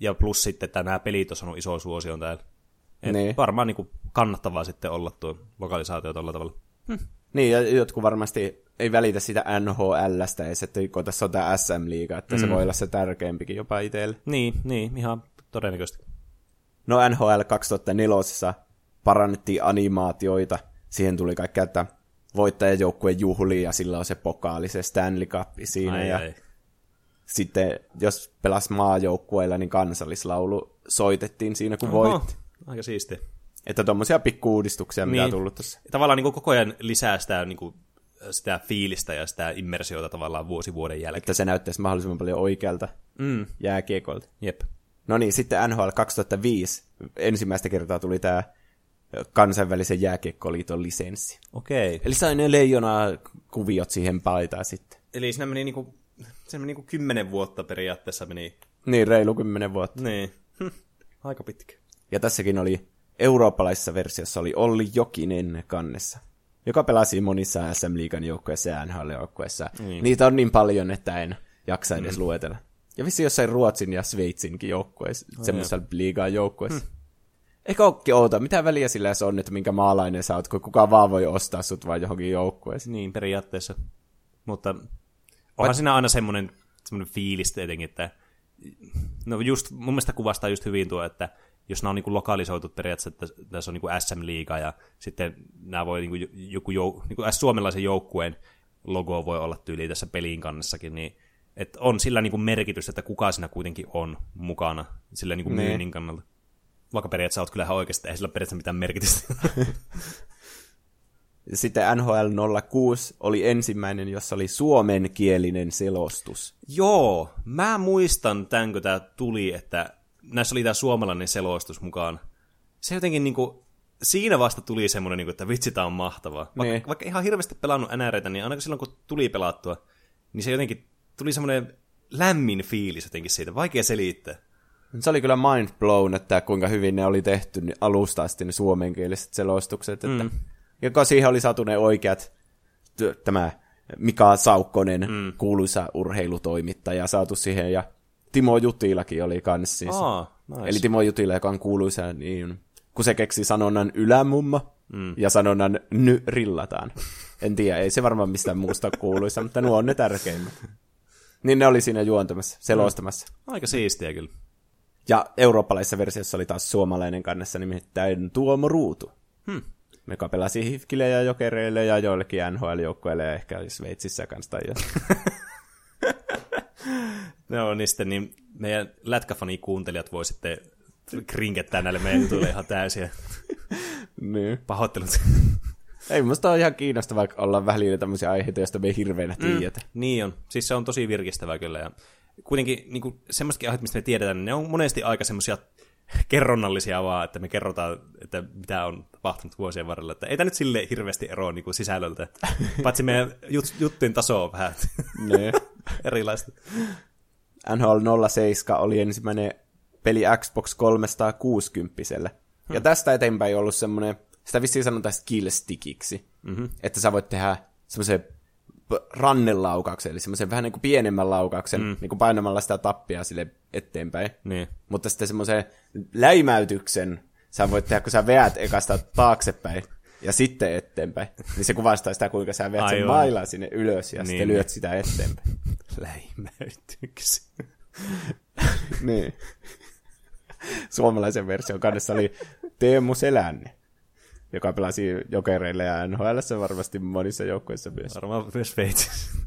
Ja plus sitten, että nämä pelit on saanut iso suosion täällä. Et
Niin.
Varmaan niin kuin kannattavaa sitten olla tuo lokalisaatio tuolla tavalla.
Niin, ja jotkut varmasti ei välitä sitä NHLstä edes, että kun tässä on tämä SM-liiga, että mm. se voi olla se tärkeämpikin jopa itselle.
Niin, niin, ihan todennäköisesti.
No NHL 2004 parannettiin animaatioita. Siihen tuli kaikkea, että voittajajoukkueen juhli ja sillä on se pokaali, se Stanley Cup siinä.
Ai,
ja
ai.
sitten jos pelas maajoukkueilla, niin kansallislaulu soitettiin siinä, kun
Oho,
voitti.
Aika siistiä.
Että tommosia pikku-uudistuksia, mitä on
Niin.
tullut tuossa.
Tavallaan niin kuin koko ajan lisää sitä, niin kuin, sitä fiilistä ja sitä immersiota tavallaan vuosi vuoden jälkeen.
Että se näyttäisi mahdollisimman paljon oikealta
Mm.
jääkiekolta.
Jep.
No niin, sitten NHL 2005 ensimmäistä kertaa tuli tämä kansainvälisen jääkiekkoliiton lisenssi.
Okei.
Eli sai ne leijonaa kuviot siihen paitaan sitten.
Eli siinä meni niinku, se meni niinku kymmenen vuotta periaatteessa meni.
Niin, reilu kymmenen vuotta.
Niin. Hm. Aika pitkä.
Ja tässäkin oli eurooppalaisessa versiossa oli Olli Jokinen kannessa, joka pelasi monissa SM-liigan joukkueissa ja NHL-joukkueissa.
Niin.
Niitä on niin paljon, että en jaksa edes mm. luetella. Ja vissi jossain Ruotsin ja Sveitsinkin joukkueissa, oh, semmoisessa liigan joukkueissa. Hmm. Eikä ookin outa, mitä väliä sillä edes on, että minkä maalainen sä oot, kun kukaan vaan voi ostaa sut vaan johonkin joukkueeseen.
Niin, periaatteessa. Mutta onhan siinä aina semmoinen, semmoinen fiilis tietenkin, että no just, mun mielestä kuvastaa just hyvin tuo, että jos nämä on niin lokalisoitu periaatteessa, että tässä on niin SM-liiga ja sitten nämä voi niin joku jou, niin kuin suomalaisen joukkueen logo voi olla tyyli tässä pelin kannessakin, niin että on sillä niin kuin merkitys, että kuka siinä kuitenkin on mukana sillä niin kuin
Niin.
myynnin kannalta. Vaikka periaatteessa olet kyllä ihan oikeasti, ei sillä periaatteessa mitään merkitystä.
Sitten NHL 06 oli ensimmäinen, jossa oli suomenkielinen selostus.
Joo, mä muistan tämän, kun tämä tuli, että näissä oli tämä suomalainen selostus mukaan. Se jotenkin niinku, siinä vasta tuli semmoinen, niinku, että vitsi, tää on mahtavaa. Vaikka,
Niin.
vaikka ihan hirveästi pelannut NRitä, niin aina silloin, kun tuli pelattua, niin se jotenkin tuli semmoinen lämmin fiilis jotenkin siitä. Vaikea selittää.
Se oli kyllä mind blown, että kuinka hyvin ne oli tehty alusta asti ne suomenkieliset selostukset. Että, mm. Joka siihen oli saatu ne oikeat, tämä Mika Saukkonen, mm. kuuluisa urheilutoimittaja, saatu siihen, ja Timo Jutilakin oli kans siis.
Aa, nice.
Eli Timo Jutila, joka on kuuluisa, niin kun se keksi sanonnan ylämumma mm. ja sanonnan ny rillataan. En tiedä, ei se varmaan mistään muusta kuuluisa, mutta nuo on ne tärkeimmät. Niin ne oli siinä juontamassa, selostamassa.
Aika siistiä kyllä.
Ja eurooppalaisessa versiossa oli taas suomalainen kannessa nimittäin Tuomo Ruutu. Hmm. Joka pelasi Hifkille ja Jokereille ja joillekin NHL-joukkueille ja ehkä Sveitsissä kanssa tai.
No niin sitten niin meidän lätkäfani-kuuntelijat voi sitten krinkettää näille meidän jutuille ihan täysiä.
niin.
Pahoittelut.
Ei, musta on ihan kiinnostavaa olla välillä tämmöisiä aiheita, joista me ei hirveänä tiedetä.
Niin on. Siis se on tosi virkistävää kyllä. Ja kuitenkin niin kuin, semmoistakin aiheet, mistä me tiedetään, niin ne on monesti aika semmoisia kerronnallisia vaan, että me kerrotaan, että mitä on tapahtunut vuosien varrella. Että ei tämä nyt sille hirveästi eroa niin kuin sisällöltä. Paitsi meidän jut- juttujen taso on vähän erilaista.
NHL 07 oli ensimmäinen peli Xbox 360 Ja tästä eteenpäin ollut semmoinen, sitä vissiin sanotaan skillstickiksi, mm-hmm. että sä voit tehdä semmoisen rannelaukauksen, eli semmoisen vähän niin kuin pienemmän laukauksen, mm. niin kuin painamalla sitä tappia sille eteenpäin.
Niin.
Mutta sitten semmoisen läimäytyksen sä voit tehdä, kun sä veät ekasta taaksepäin ja sitten eteenpäin. Niin se kuvastaa sitä, kuinka sä veät sen
Aivan.
mailan sinne ylös ja niin, sitten lyöt sitä eteenpäin.
Läimäytyksi.
niin. Suomalaisen version kannessa oli Teemu Selänne, joka pelasi jokereille ja NHL varmasti monissa joukkueissa myös.
Varmaan myös Sveitsissä.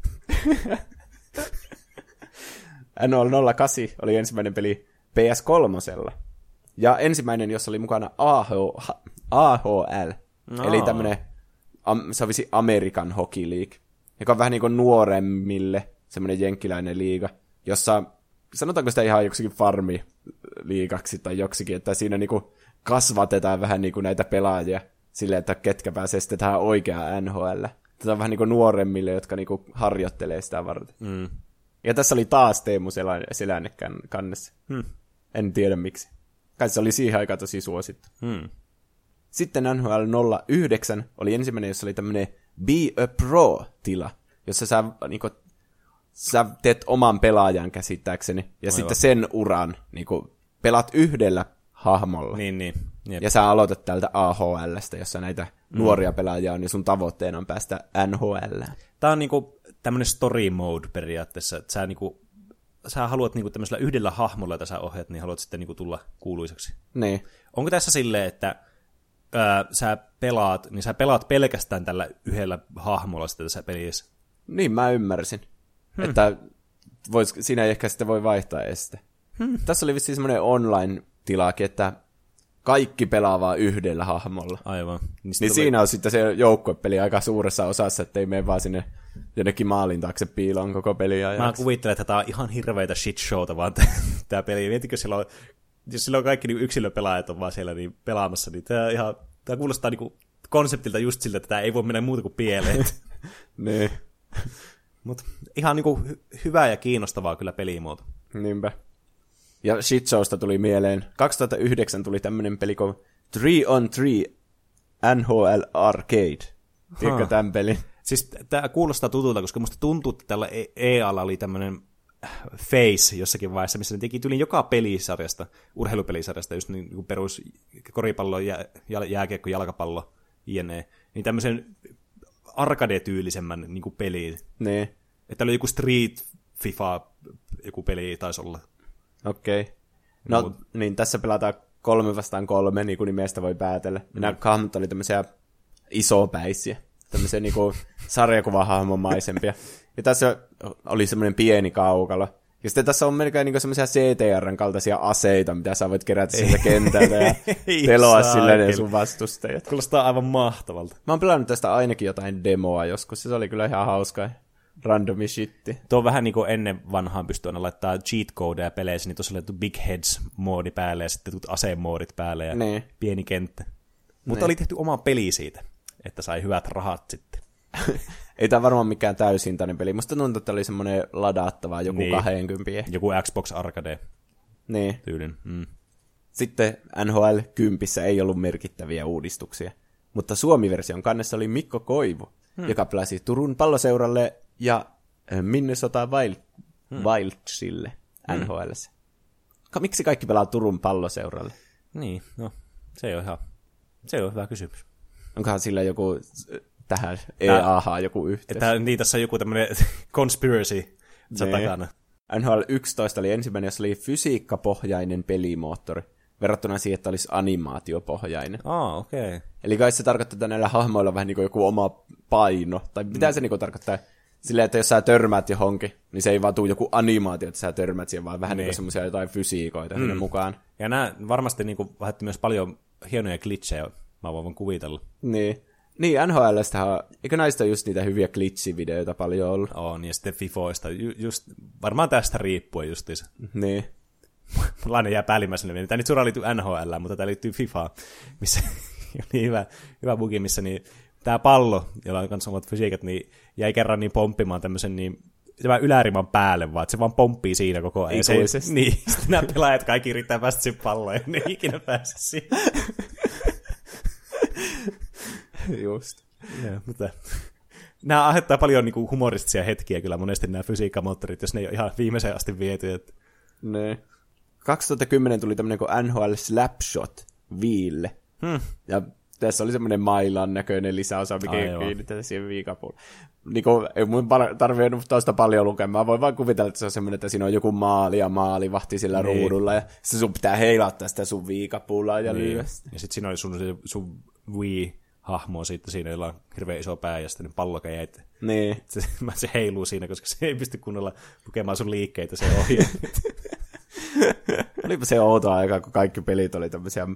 NHL 08 oli ensimmäinen peli PS3. Ja ensimmäinen, jossa oli mukana AH, AHL, no. eli tämmönen, am, se olisi American Hockey League, joka on vähän niin kuin nuoremmille semmoinen jenkkiläinen liiga, jossa sanotaanko sitä ihan joksikin farmi liigaksi tai joksikin, että siinä niinku kasvatetaan vähän niinku näitä pelaajia silleen, että ketkä pääsee sitten tähän oikeaan NHL. Tätä on vähän niinku nuoremmille, jotka niinku harjoittelee sitä varten.
Mm.
Ja tässä oli taas Teemu Selänne, Selänne kann- kannessa.
Hmm.
En tiedä miksi. Kai se oli siihen aikaan tosi suosittu.
Hmm.
Sitten NHL 09 oli ensimmäinen, jossa oli tämmöinen Be a Pro-tila, jossa sä, niinku, sä teet oman pelaajan käsittääkseni, ja Aivan. sitten sen uran niinku, pelaat yhdellä hahmolla.
Niin, niin. Jep.
Ja sä aloitat täältä AHLstä, jossa näitä mm. nuoria pelaajia on, ja sun tavoitteena on päästä NHL.
Tää on niinku tämmönen story mode periaatteessa, että sä niinku, sä haluat niinku tämmöisellä yhdellä hahmolla, jota sä ohjat, niin haluat sitten niinku tulla kuuluisaksi.
Niin.
Onko tässä silleen, että ää, sä pelaat, niin sä pelaat pelkästään tällä yhdellä hahmolla sitten tässä pelissä?
Niin mä ymmärsin. Hmm. Että vois, siinä ei ehkä sitten voi vaihtaa este. Hmm. Tässä oli vissiin semmoinen online-tilaakin, että kaikki pelaa vaan yhdellä hahmolla.
Aivan.
Niin
sitten
siinä on sitten se joukkuepeli aika suuressa osassa, että ei mene vaan sinne jonnekin maalin taakse piiloon koko peli
Mä kuvittelen, että tää on ihan hirveitä shit showta vaan tää peli. Mietitkö silloin, jos silloin kaikki niin yksilöpelaajat on vaan siellä niin pelaamassa, niin tää, ihan, tää kuulostaa niinku konseptilta just siltä, että tää ei voi mennä muuta kuin pieleen.
Niin,
Mutta ihan niinku hy- hyvää ja kiinnostavaa kyllä pelimuoto.
niinpä. Ja shitshowsta tuli mieleen. 2009 tuli tämmönen peli kuin 3 on 3 NHL Arcade. Tiedätkö tämän pelin?
Siis tämä kuulostaa tutulta, koska musta tuntuu, että tällä E- EAlla oli tämmöinen face jossakin vaiheessa, missä ne teki tyylin joka pelisarjasta, urheilupelisarjasta, just niin kuin perus koripallo, jää, jää, jääkiekko, jalkapallo, jne. Niin tämmöisen arcade-tyylisemmän niin kuin peliin.
Niin,
Että oli joku Street FIFA, joku peli taisi olla.
Okei. Okay. No,
Mut-
niin tässä pelataan kolme vastaan kolme, niin kuin nimestä voi päätellä. Mm. Nämä hahmot oli tämmöisiä isopäisiä, tämmöisiä niinku sarjakuvahahmomaisempia. Ja tässä oli semmoinen pieni kaukalo. Ja sitten tässä on melkein niinku semmoisia CTRn kaltaisia aseita, mitä sä voit kerätä sieltä kentältä ja peloa sillä ne sun vastustajat.
Kuulostaa aivan mahtavalta.
Mä oon pelannut tästä ainakin jotain demoa joskus, ja se oli kyllä ihan hauska randomi shitti.
Tuo on vähän niin kuin ennen vanhaan pystyy aina laittaa cheat codeja peleissä, niin tuossa oli Big Heads-moodi päälle ja sitten asemoodit päälle ja
Niin.
pieni kenttä. Mutta
Niin.
oli tehty oma peli siitä, että sai hyvät rahat sitten.
Ei tää varmaan mikään täysintainen peli. Musta tuntuu, että oli semmoinen ladattava joku
Niin.
niin. 20.
Joku Xbox Arcade
Niin.
tyylin. Mm.
Sitten NHL 10 ei ollut merkittäviä uudistuksia. Mutta Suomi-version kannessa oli Mikko Koivu, hmm. joka pelasi Turun palloseuralle ja äh, Minnesota Wild, hmm. Wildsille NHL. Ka- Miksi kaikki pelaa Turun palloseuralle?
Niin, no, se on ihan, se on hyvä kysymys.
Onkohan sillä joku äh, tähän EAH joku yhteys?
Että niin, tässä on joku tämmöinen conspiracy tässä
Niin.
takana.
NHL 11 oli ensimmäinen, jossa oli fysiikkapohjainen pelimoottori, verrattuna siihen, että olisi animaatiopohjainen.
Aa, okei. Okay.
Eli kai se tarkoittaa, että näillä hahmoilla on vähän niin kuin joku oma paino. Tai mitä se niin kuin tarkoittaa? Silleen, että jos sä törmäät johonkin, niin se ei vaan tule joku animaatio, että sä törmät siihen, vaan vähän niin,
Niin.
niin semmoisia jotain fysiikoita mm. sinne mukaan.
Ja nämä varmasti niin kuin, vähätti myös paljon hienoja glitchejä, mä voin kuvitella.
Niin. Niin, NHLstähän, eikö näistä ole just niitä hyviä glitchivideoita paljon ollut?
On, ja sitten Fifoista, ju, just, varmaan tästä riippuen justiinsa.
Niin.
Mulla aina jää päällimmäisenä mieleen. Tämä nyt suoraan liittyy NHL, mutta tämä liittyy FIFA, missä oli hyvä, hyvä bugi, missä niin, tämä pallo, jolla on kanssa omat fysiikat, niin jäi kerran niin pomppimaan tämmöisen niin tämän yläriman päälle vaan, että se vaan pomppii siinä koko ajan. Ja Se,
Ikuisesti.
niin, sitten nämä pelaajat kaikki yrittää päästä siihen palloon, ja ne ei ikinä pääse siihen.
Just.
Joo, mutta nämä aiheuttaa paljon niin kuin humoristisia hetkiä kyllä monesti nämä fysiikkamoottorit, jos ne ei ole ihan viimeiseen asti viety. Että...
Ne. 2010 tuli tämmönen kuin NHL Slapshot Viille.
Hmm.
Ja tässä oli semmoinen mailan näköinen lisäosa, mikä
Aivan.
kiinnitetään siihen viikapuun. Niin kuin, ei mun tarvinnut tuosta paljon lukemaan. Voin vaan kuvitella, että se on semmoinen, että siinä on joku maali ja maalivahti sillä
Niin.
ruudulla. Ja sitten sun pitää heilattaa sitä sun viikapuulla ja
Niin.
lyödä
Ja sitten siinä oli sun, se- sun Wii-hahmo sitten siinä, jolla on hirveän iso pää ja sitten pallokäjät.
Niin.
Se, se heiluu siinä, koska se ei pysty kunnolla lukemaan sun liikkeitä se ohje.
Olipa se outo aika, kun kaikki pelit oli tämmöisiä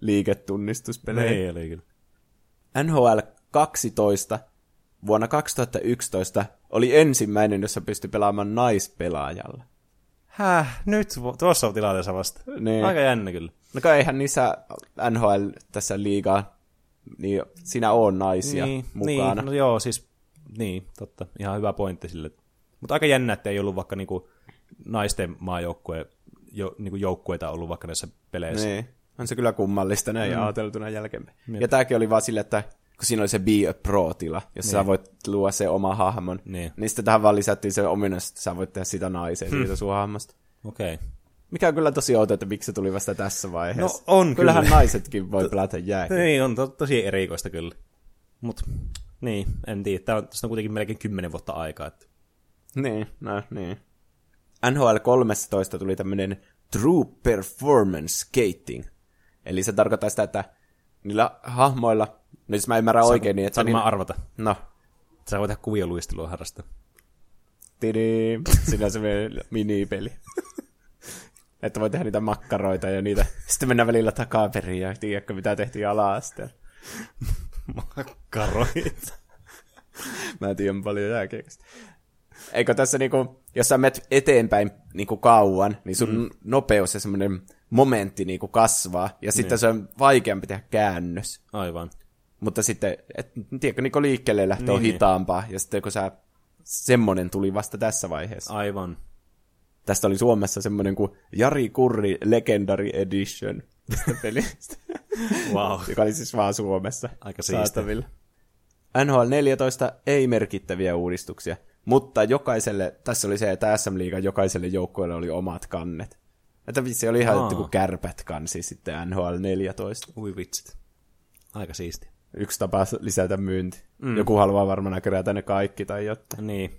liiketunnistuspelejä.
Ei oli kyllä.
NHL 12 vuonna 2011 oli ensimmäinen, jossa pystyi pelaamaan naispelaajalla.
Häh, nyt tuossa on tilanteessa vasta.
Niin.
Aika jännä kyllä.
No kai eihän niissä NHL tässä liigaa, niin siinä on naisia
niin,
mukana.
Niin, no joo, siis, niin, totta. Ihan hyvä pointti sille. Mutta aika jännä, että ei ollut vaikka niinku naisten maajoukkue, jo, niinku joukkueita ollut vaikka näissä peleissä.
Niin. On se kyllä kummallista näin mm. ajateltuna jälkeenpäin.
Jep.
Ja tääkin oli vaan silleen, että kun siinä oli se Be a Pro-tila, jossa
Niin.
sä voit luoda se oma hahmon,
Niin.
niin sitten tähän vaan lisättiin se ominaisuus, että sä voit tehdä sitä naisen siitä sun hahmosta.
Okei. Okay.
Mikä on kyllä tosi outo, että miksi se tuli vasta tässä vaiheessa.
No, on
Kyllähän
kyllä.
naisetkin voi pelata jääkiekkoa.
Niin, on to, tosi erikoista kyllä. Mut, niin, en tiedä. Tää on, tästä on kuitenkin melkein kymmenen vuotta aikaa. Että...
Niin, no niin. NHL 13 tuli tämmönen True Performance Skating. Eli se tarkoittaa sitä, että niillä hahmoilla, no jos mä ymmärrän oikein, niin että...
Saanko
niin,
mä arvata?
no,
Sä voi tehdä kuvioluistelua harrastaa.
tidi, siinä on semmoinen minipeli. että voi tehdä niitä makkaroita ja niitä. Sitten mennään välillä takaperin ja tiedätkö mitä tehtiin ala-asteella.
Makkaroit.
Mä tiedän paljon jääkiekosta. Eikö tässä niinku, jos sä menet eteenpäin niinku kauan, niin sun mm. nopeus ja semmoinen momentti niinku kasvaa, ja sitten se on vaikeampi tehdä käännös.
Aivan.
Mutta sitten, et, tiedätkö, niinku liikkeelle lähtö on
Niin, niin.
hitaampaa, ja sitten kun sä, semmonen tuli vasta tässä vaiheessa.
Aivan.
Tästä oli Suomessa semmoinen kuin Jari Kurri Legendary Edition tästä pelistä,
Wow.
joka oli siis vaan Suomessa
Aika siistiä.
saatavilla. NHL 14 ei merkittäviä uudistuksia, mutta jokaiselle, tässä oli se, että SM Liigan jokaiselle joukkueelle oli omat kannet. Että vissi oli ihan
Aa.
joku kärpät kansi sitten NHL 14.
Ui vitsit. Aika siisti.
Yksi tapa lisätä myynti. Mm. Joku haluaa varmaan kerätä ne kaikki tai jotain.
Niin.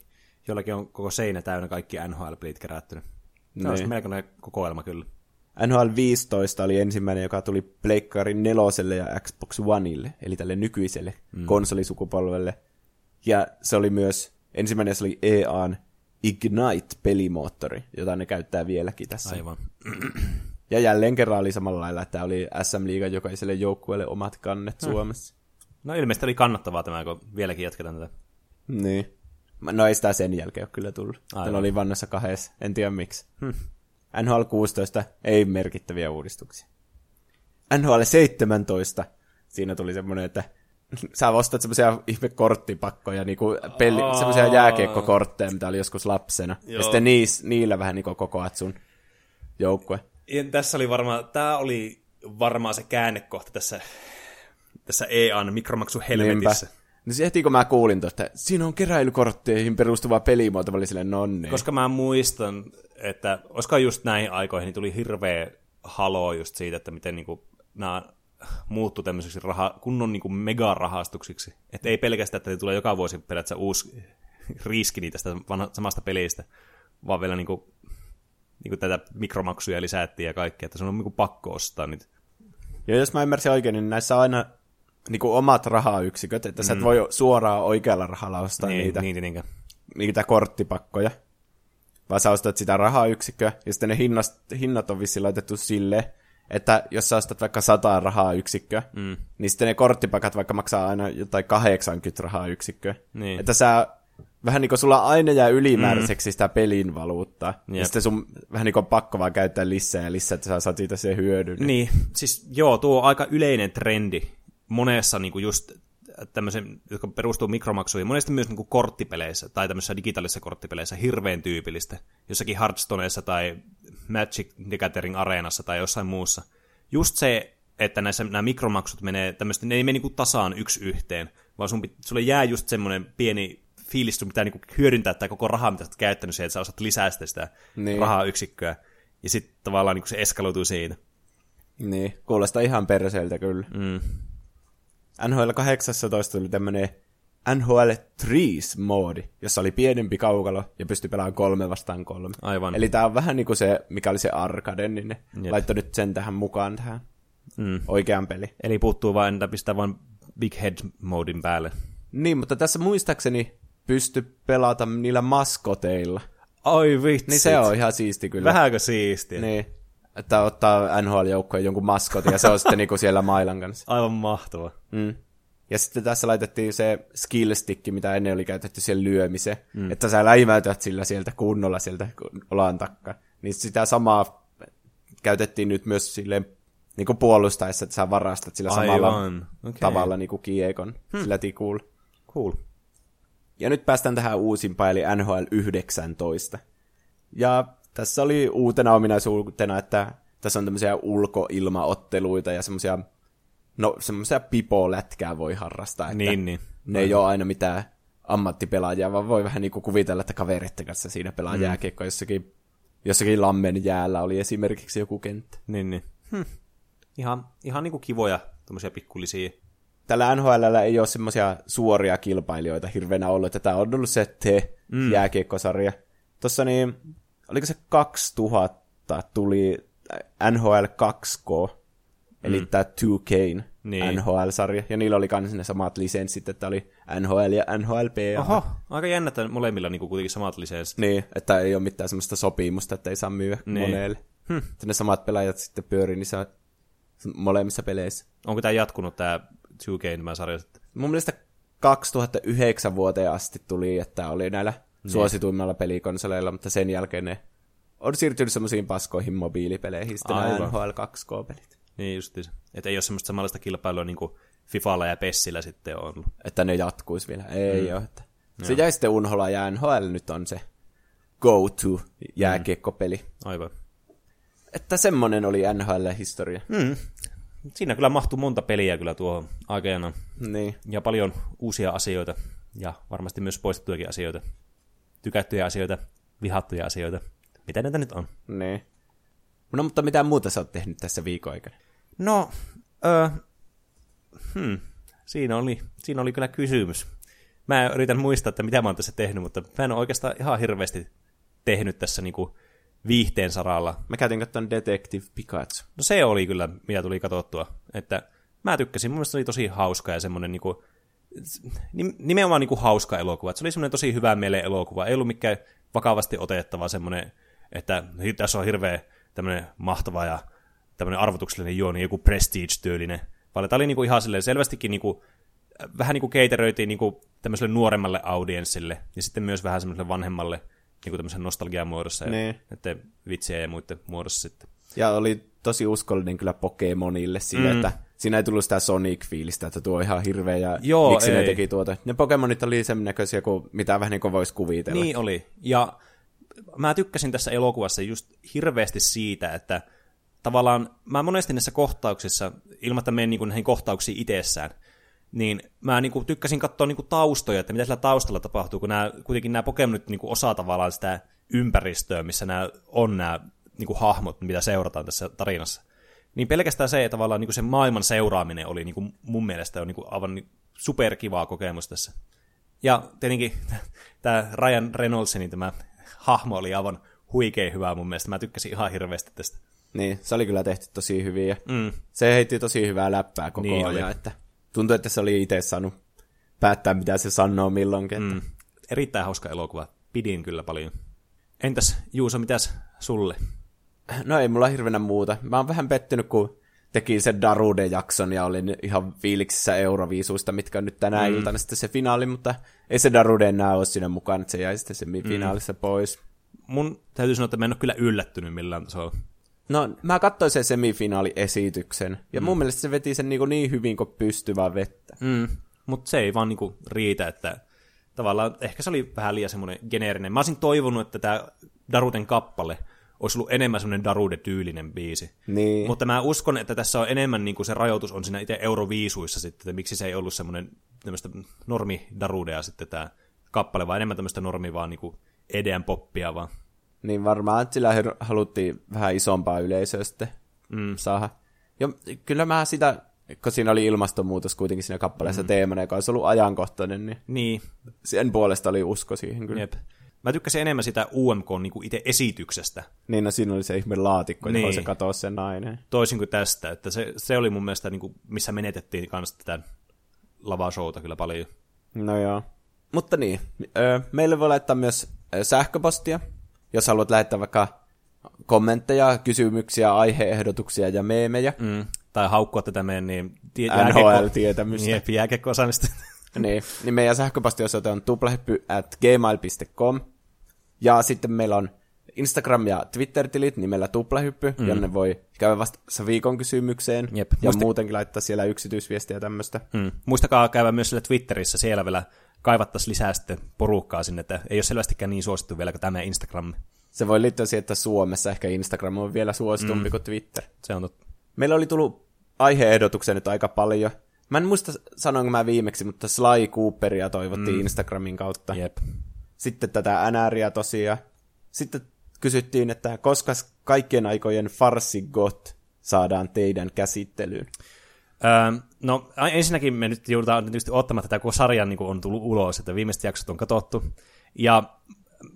Jollakin on koko seinä täynnä kaikki NHL-pelit kerättynyt. Tämä
Niin.
on melkoinen kokoelma kyllä.
NHL 15 oli ensimmäinen, joka tuli Pleikkarin neloselle ja Xbox Oneille, eli tälle nykyiselle mm. konsolisukupolvelle. Ja se oli myös, ensimmäinen se oli EAN Ignite-pelimoottori, jota ne käyttää vieläkin tässä.
Aivan.
Ja jälleen kerran oli samalla lailla, että oli SM Liigan jokaiselle joukkueelle omat kannet Suomessa.
No ilmeisesti oli kannattavaa tämä, kun vieläkin jatketaan tätä.
Niin. No ei sitä sen jälkeen ole kyllä tullut.
Aivan.
Oli vannossa kahdessa, en tiedä miksi. Hm. NHL 16 ei merkittäviä uudistuksia. NHL 17, siinä tuli semmoinen, että sä ostat semmoisia ihme korttipakkoja, niinku peli, semmoisia jääkiekkokortteja, mitä oli joskus lapsena. Joo. Ja sitten niis, niillä vähän niinku kokoat sun joukkue.
Ja tässä oli varmaan, tämä oli varmaan se käännekohta tässä, tässä EAN mikromaksu helvetissä.
No se heti kun mä kuulin tuosta, että siinä on keräilykortteihin perustuva pelimuoto, mä olin silleen, no niin.
Koska mä muistan, että olisiko just näihin aikoihin, niin tuli hirveä haloo just siitä, että miten niinku nämä muuttuu tämmöiseksi raha, kunnon niinku megarahastuksiksi. Että ei pelkästään, että tulee joka vuosi periaatteessa uusi riski tästä vanha, samasta pelistä, vaan vielä niinku, niinku tätä mikromaksuja lisättiin ja kaikkea, että se on niinku pakko ostaa niitä.
Ja jos mä ymmärsin oikein, niin näissä on aina niinku omat rahayksiköt, että mm. sä et voi suoraan oikealla rahalla ostaa
Niin,
niitä,
niin, niin, niin.
niitä korttipakkoja, vaan sä ostat sitä rahayksikköä, ja sitten ne hinnast, hinnat on vissiin laitettu sille, että jos sä ostat vaikka 100 rahayksikköä, mm. niin sitten ne korttipakat vaikka maksaa aina jotain 80 rahayksikköä.
Niin.
Että sä vähän niin kuin sulla aina jää ylimääräiseksi mm. sitä pelin valuuttaa.
Jep.
Ja sitten sun vähän niin kuin pakko vaan käyttää lisää ja lisää, että sä saat siitä sen hyödyn.
Niin, siis joo, tuo on aika yleinen trendi monessa niin kuin just tämmöisen, jotka perustuu mikromaksuihin, monesti myös niin kuin korttipeleissä tai tämmöisissä digitaalisissa korttipeleissä hirveän tyypillistä, jossakin Hearthstoneissa tai Magic the Gathering Areenassa tai jossain muussa. Just se, että näissä nämä mikromaksut menee tämmöistä, ne ei mene niin tasaan yksi yhteen, vaan sun, sulle jää just semmoinen pieni fiilis, sun pitää niinku hyödyntää tämä koko raha, mitä sä oot käyttänyt siihen, että sä osaat lisää sitä, sitä
Niin.
niin. rahayksikköä. Ja sitten tavallaan niinku se eskaloituu siitä.
Niin, kuulostaa ihan perseeltä kyllä.
Mm.
NHL 18 tuli tämmönen NHL Trees-moodi, jossa oli pienempi kaukalo ja pystyi pelaamaan kolme vastaan kolme.
Aivan.
Eli tää on vähän niinku se, mikä oli se arcade, niin ne
Jep.
laittoi nyt sen tähän mukaan tähän
Mm.
oikean peli.
Eli puuttuu vain, että pistää vain Big Head-modin päälle.
Niin, mutta tässä muistaakseni pysty pelata niillä maskoteilla.
Oi vitsi.
Niin se on ihan siisti kyllä.
Vähänkö siistiä?
Niin, että ottaa NHL-joukkojen jonkun maskotin ja se on sitten niinku siellä mailan kanssa.
Aivan mahtava.
Mm. Ja sitten tässä laitettiin se skillstick, mitä ennen oli käytetty siihen lyömiseen, mm. että sä läimäytät sillä sieltä kunnolla sieltä olan takkaa. Niin sitä samaa käytettiin nyt myös silleen niin kuin puolustaessa, että sä varastat sillä samalla
Aivan. Okei.
tavalla niin kuin kiekon hmm. sillä tikulla.
Cool.
Ja nyt päästään tähän uusimpaan, eli NHL 19. Ja tässä oli uutena ominaisuutena, että tässä on tämmöisiä ulkoilmaotteluita ja semmoisia, no semmoisia pipolätkää voi harrastaa. Että
Niin, niin.
Ne ei ole aina mitään ammattipelaajia, vaan voi vähän niinku kuvitella, että kaveritten kanssa siinä pelaa mm. jääkiekkoa jossakin, jossakin lammen jäällä oli esimerkiksi joku kenttä.
Niin, niin. Hm. Ihan, ihan niinku kivoja tommosia pikkulisia.
Tällä NHL ei ole semmoisia suoria kilpailijoita hirveänä ollut, että tämä on ollut se te mm. jääkiekkosarja. Tuossa niin, oliko se 2000 tuli NHL 2K, eli mm. tämä 2K
Niin.
NHL-sarja, ja niillä oli myös ne samat lisenssit, että oli NHL ja NHLP.
Oho, aika jännä, että molemmilla niinku kuitenkin samat lisenssit.
Niin, että ei ole mitään semmoista sopimusta, että ei saa myyä
Niin.
monelle. Hm. Että ne samat pelaajat sitten pyörii niissä molemmissa peleissä.
Onko tämä jatkunut tämä 2K tämä sarja sitten?
Mun mielestä 2009 vuoteen asti tuli, että oli näillä niin. suosituimmilla pelikonsoleilla, mutta sen jälkeen ne on siirtynyt semmoisiin paskoihin mobiilipeleihin, sitten nämä
Aivan.
NHL 2K-pelit.
Niin justiinsa. Että ei ole semmoista samanlaista kilpailua niin kuin Fifalla ja Pessillä sitten on ollut.
Että ne jatkuisi vielä. Ei mm. ole. Että. Se jäi sitten Unhola ja NHL nyt on se go-to jääkiekkopeli. Mm.
Aivan.
Että semmonen oli NHL-historia.
Mm. Siinä kyllä mahtuu monta peliä kyllä tuohon aikana.
Niin.
Ja paljon uusia asioita. Ja varmasti myös poistettujakin asioita. Tykättyjä asioita, vihattuja asioita. Mitä näitä nyt on?
Niin. No mutta mitä muuta sä oot tehnyt tässä viikon aikana?
No, öö, hmm, siinä, oli, siinä oli kyllä kysymys. Mä yritän muistaa, että mitä mä oon tässä tehnyt, mutta mä en ole oikeastaan ihan hirveästi tehnyt tässä niinku viihteen saralla.
Mä käytin katsomaan Detective Pikachu.
No se oli kyllä, mitä tuli katsottua. Että mä tykkäsin, mun mielestä se oli tosi hauska ja semmoinen niinku, nim- nimenomaan niinku hauska elokuva. Et se oli semmoinen tosi hyvä mieleen elokuva. Ei ollut mikään vakavasti otettava semmoinen, että tässä on hirveä tämmöinen mahtava ja tämmöinen arvotuksellinen juoni, joku prestige-tyylinen. Vaan tämä oli niinku ihan silleen selvästikin niinku, äh, vähän niinku keiteröitiin niinku tämmöiselle nuoremmalle audienssille ja sitten myös vähän semmoiselle vanhemmalle niinku tämmöisen nostalgian muodossa ja
Niin.
että vitsiä ja muiden muodossa sitten.
Ja oli tosi uskollinen kyllä Pokemonille sille, mm. että siinä ei tullut sitä Sonic-fiilistä, että tuo on ihan hirveä ja
Joo,
miksi ne
ei.
teki tuota. Ne Pokemonit oli sen näköisiä kuin mitä vähän niin kuin voisi kuvitella.
Niin oli. Ja mä tykkäsin tässä elokuvassa just hirveästi siitä, että tavallaan mä monesti näissä kohtauksissa, ilman että menen niin näihin kohtauksiin itsessään, niin mä niin kuin tykkäsin katsoa niin kuin taustoja, että mitä sillä taustalla tapahtuu, kun nämä, kuitenkin nämä Pokemonit niin kuin osaa tavallaan sitä ympäristöä, missä nämä on nämä niin kuin hahmot, mitä seurataan tässä tarinassa. Niin pelkästään se, että tavallaan niin kuin se maailman seuraaminen oli niin kuin mun mielestä on niin kuin aivan niin superkivaa kokemus tässä. Ja tietenkin tämä Ryan Reynoldsin tämä hahmo oli aivan huikein hyvä mun mielestä. Mä tykkäsin ihan hirveästi tästä.
Niin, se oli kyllä tehty tosi hyvin ja
Mm.
se heitti tosi hyvää läppää koko
Niin
niin
oli.
ajan, että tuntui, että se oli itse saanut päättää, mitä se sanoo milloinkin. Mm.
Erittäin hauska elokuva. Pidin kyllä paljon. Entäs Juuso, mitäs sulle?
No ei mulla hirveänä muuta. Mä oon vähän pettynyt, kun teki sen Darude-jakson ja olin ihan fiiliksissä Euroviisuista, mitkä on nyt tänä mm. iltana sitten se finaali, mutta ei se Darude enää ole siinä mukaan, että se jäi sitten semifinaalissa mm. pois.
Mun täytyy sanoa, että mä en ole kyllä yllättynyt millään tasolla.
No, mä katsoin sen semifinaaliesityksen, ja mm. mun mielestä se veti sen niin, niin hyvin kuin pystyvää vettä.
Mm. Mutta se ei vaan niinku riitä, että tavallaan ehkä se oli vähän liian semmoinen geneerinen. Mä olisin toivonut, että tämä Daruden kappale olisi ollut enemmän semmoinen Darude-tyylinen biisi.
Niin.
Mutta mä uskon, että tässä on enemmän niin kuin se rajoitus on siinä itse Euroviisuissa sitten, että miksi se ei ollut semmoinen tämmöistä normidarudea sitten tämä kappale, vai enemmän tämmöistä normi vaan niinku EDM poppia vaan.
Niin varmaan, että sillä haluttiin vähän isompaa yleisöä sitten mm. saada. Ja kyllä mä sitä, kun siinä oli ilmastonmuutos kuitenkin siinä kappaleessa mm. teemana, joka olisi ollut ajankohtainen, niin
Niin,
sen puolesta oli usko siihen kyllä.
jep. Mä tykkäsin enemmän sitä UMK niinku itse esityksestä,
Niin, no siinä oli se ihme laatikko, niin.
Niin.
johon se katosi se nainen.
toisin kuin tästä, että se, se oli mun mielestä, niinku, missä menetettiin kanssa tätä lavashowta kyllä paljon.
No joo. Mutta niin, meille voi laittaa myös sähköpostia, jos haluat lähettää vaikka kommentteja, kysymyksiä, aiheehdotuksia ja meemejä. Mm.
Tai haukkua tätä meidän niin, tie-
NHL-tietämystä.
Jep, jääkiekko-osaamista.
niin, niin meidän sähköpostiosoite on tuplahyppy at gmail.com. Ja sitten meillä on Instagram- ja Twitter-tilit nimellä tuplahyppy, mm. jonne voi käydä vasta viikon kysymykseen.
Jep.
Ja
Muista-
muutenkin laittaa siellä yksityisviestiä ja tämmöistä.
Mm. Muistakaa käydä myös siellä Twitterissä, siellä vielä kaivattaisiin lisää sitten porukkaa sinne, että ei ole selvästikään niin suosittu vielä kuin tämä Instagram.
Se voi liittyä siihen, että Suomessa ehkä Instagram on vielä suositumpi mm. kuin Twitter.
Se on totta.
Meillä oli tullut aiheehdotuksia nyt aika paljon. Mä en muista sanoinko mä viimeksi, mutta Sly Cooperia toivottiin mm. Instagramin kautta.
Jep.
Sitten tätä NRiä tosiaan. Sitten kysyttiin, että koska kaikkien aikojen farsigot saadaan teidän käsittelyyn.
Öö, no ensinnäkin me nyt joudutaan tietysti ottamaan tätä, kun sarjan niin on tullut ulos, että viimeiset jaksot on katsottu. Ja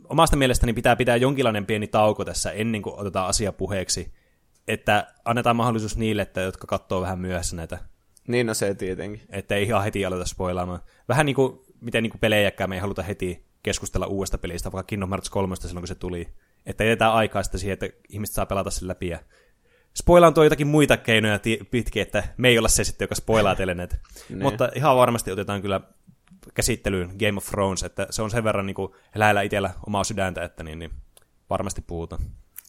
omasta mielestäni pitää pitää jonkinlainen pieni tauko tässä ennen kuin otetaan asia puheeksi, että annetaan mahdollisuus niille, että, jotka katsoo vähän myöhässä näitä,
Niin no se tietenkin.
että ei ihan heti aloita spoilaamaan. Vähän niin kuin, miten niin kuin pelejäkään me ei haluta heti keskustella uudesta pelistä, vaikka Kingdom Hearts 3 silloin, kun se tuli. Että jätetään aikaa sitten siihen, että ihmiset saa pelata sen läpi ja spoilaan tuo jotakin muita keinoja pitkin, että me ei olla se sitten, joka spoilaa teille näitä. Mutta ihan varmasti otetaan kyllä käsittelyyn Game of Thrones, että se on sen verran niin kuin lähellä itsellä omaa sydäntä, että niin, niin varmasti puhutaan.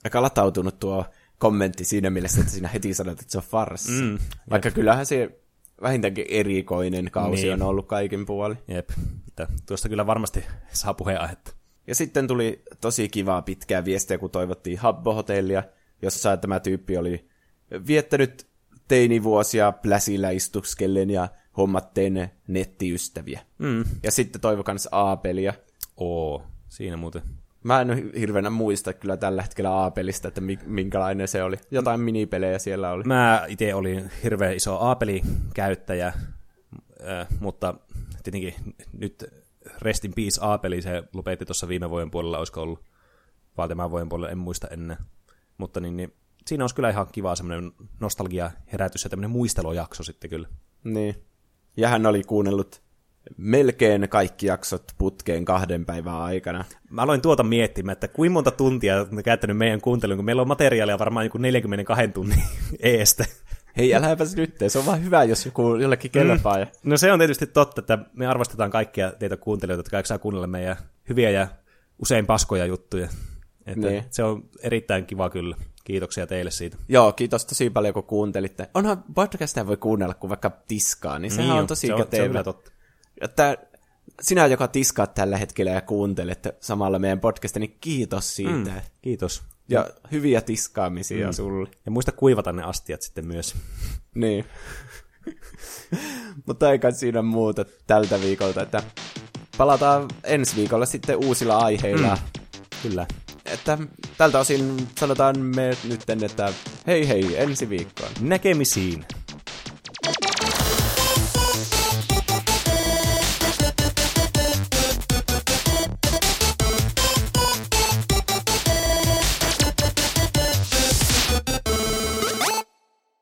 Aika latautunut tuo kommentti siinä mielessä, että siinä heti sanoit, että se on farssi. Mm, Vaikka kyllähän se vähintäänkin erikoinen kausi
Niin.
on ollut kaikin puoli.
Jep, että tuosta kyllä varmasti saa puheenaihetta.
Ja sitten tuli tosi kivaa pitkää viestiä, kun toivottiin Habbo-hotellia, jossa tämä tyyppi oli viettänyt teinivuosia pläsillä istuskellen ja hommatteen nettiystäviä. Mm. Ja sitten toivo kans A-peliä.
Oo, siinä muuten.
Mä en hirveänä muista kyllä tällä hetkellä A-pelistä, että mi- minkälainen se oli. Jotain minipelejä siellä oli.
Mä itse olin hirveän iso A-pelikäyttäjä, äh, mutta tietenkin nyt Rest in Peace A-peli, se lopetti tuossa viime vuoden puolella, olisiko ollut, vai tämän vuoden puolella, en muista ennen. Mutta niin, niin, siinä olisi kyllä ihan kiva semmoinen nostalgia herätys ja tämmöinen muistelojakso sitten kyllä.
Niin. Ja hän oli kuunnellut melkein kaikki jaksot putkeen kahden päivän aikana.
Mä aloin tuota miettimään, että kuinka monta tuntia on käyttänyt meidän kuunteluun, kun meillä on materiaalia varmaan joku 42 tunnin eestä.
Hei, äläpäs nyt, se on vaan hyvä, jos joku jollekin kelpaa. Ja...
No se on tietysti totta, että me arvostetaan kaikkia teitä kuuntelijoita, jotka saa kuunnella meidän hyviä ja usein paskoja juttuja. Että
Niin.
Se on erittäin kiva kyllä. Kiitoksia teille siitä.
Joo, kiitos tosi paljon, kun kuuntelitte. Onhan podcastia voi kuunnella, kun vaikka tiskaa, niin sehän
Niin
on
jo,
tosi
se on, se on
kätevä. Että sinä, joka tiskaat tällä hetkellä ja kuuntelet samalla meidän podcastia, niin kiitos siitä. Mm.
Kiitos.
Ja hyviä tiskaamisia mm. sulle.
Ja muista kuivata ne astiat sitten myös.
Niin. Mutta ei kai siinä muuta tältä viikolta, että palataan ensi viikolla sitten uusilla aiheilla. Mm.
Kyllä.
Että tältä osin sanotaan me nyt, että hei hei, ensi viikkoon.
Näkemisiin.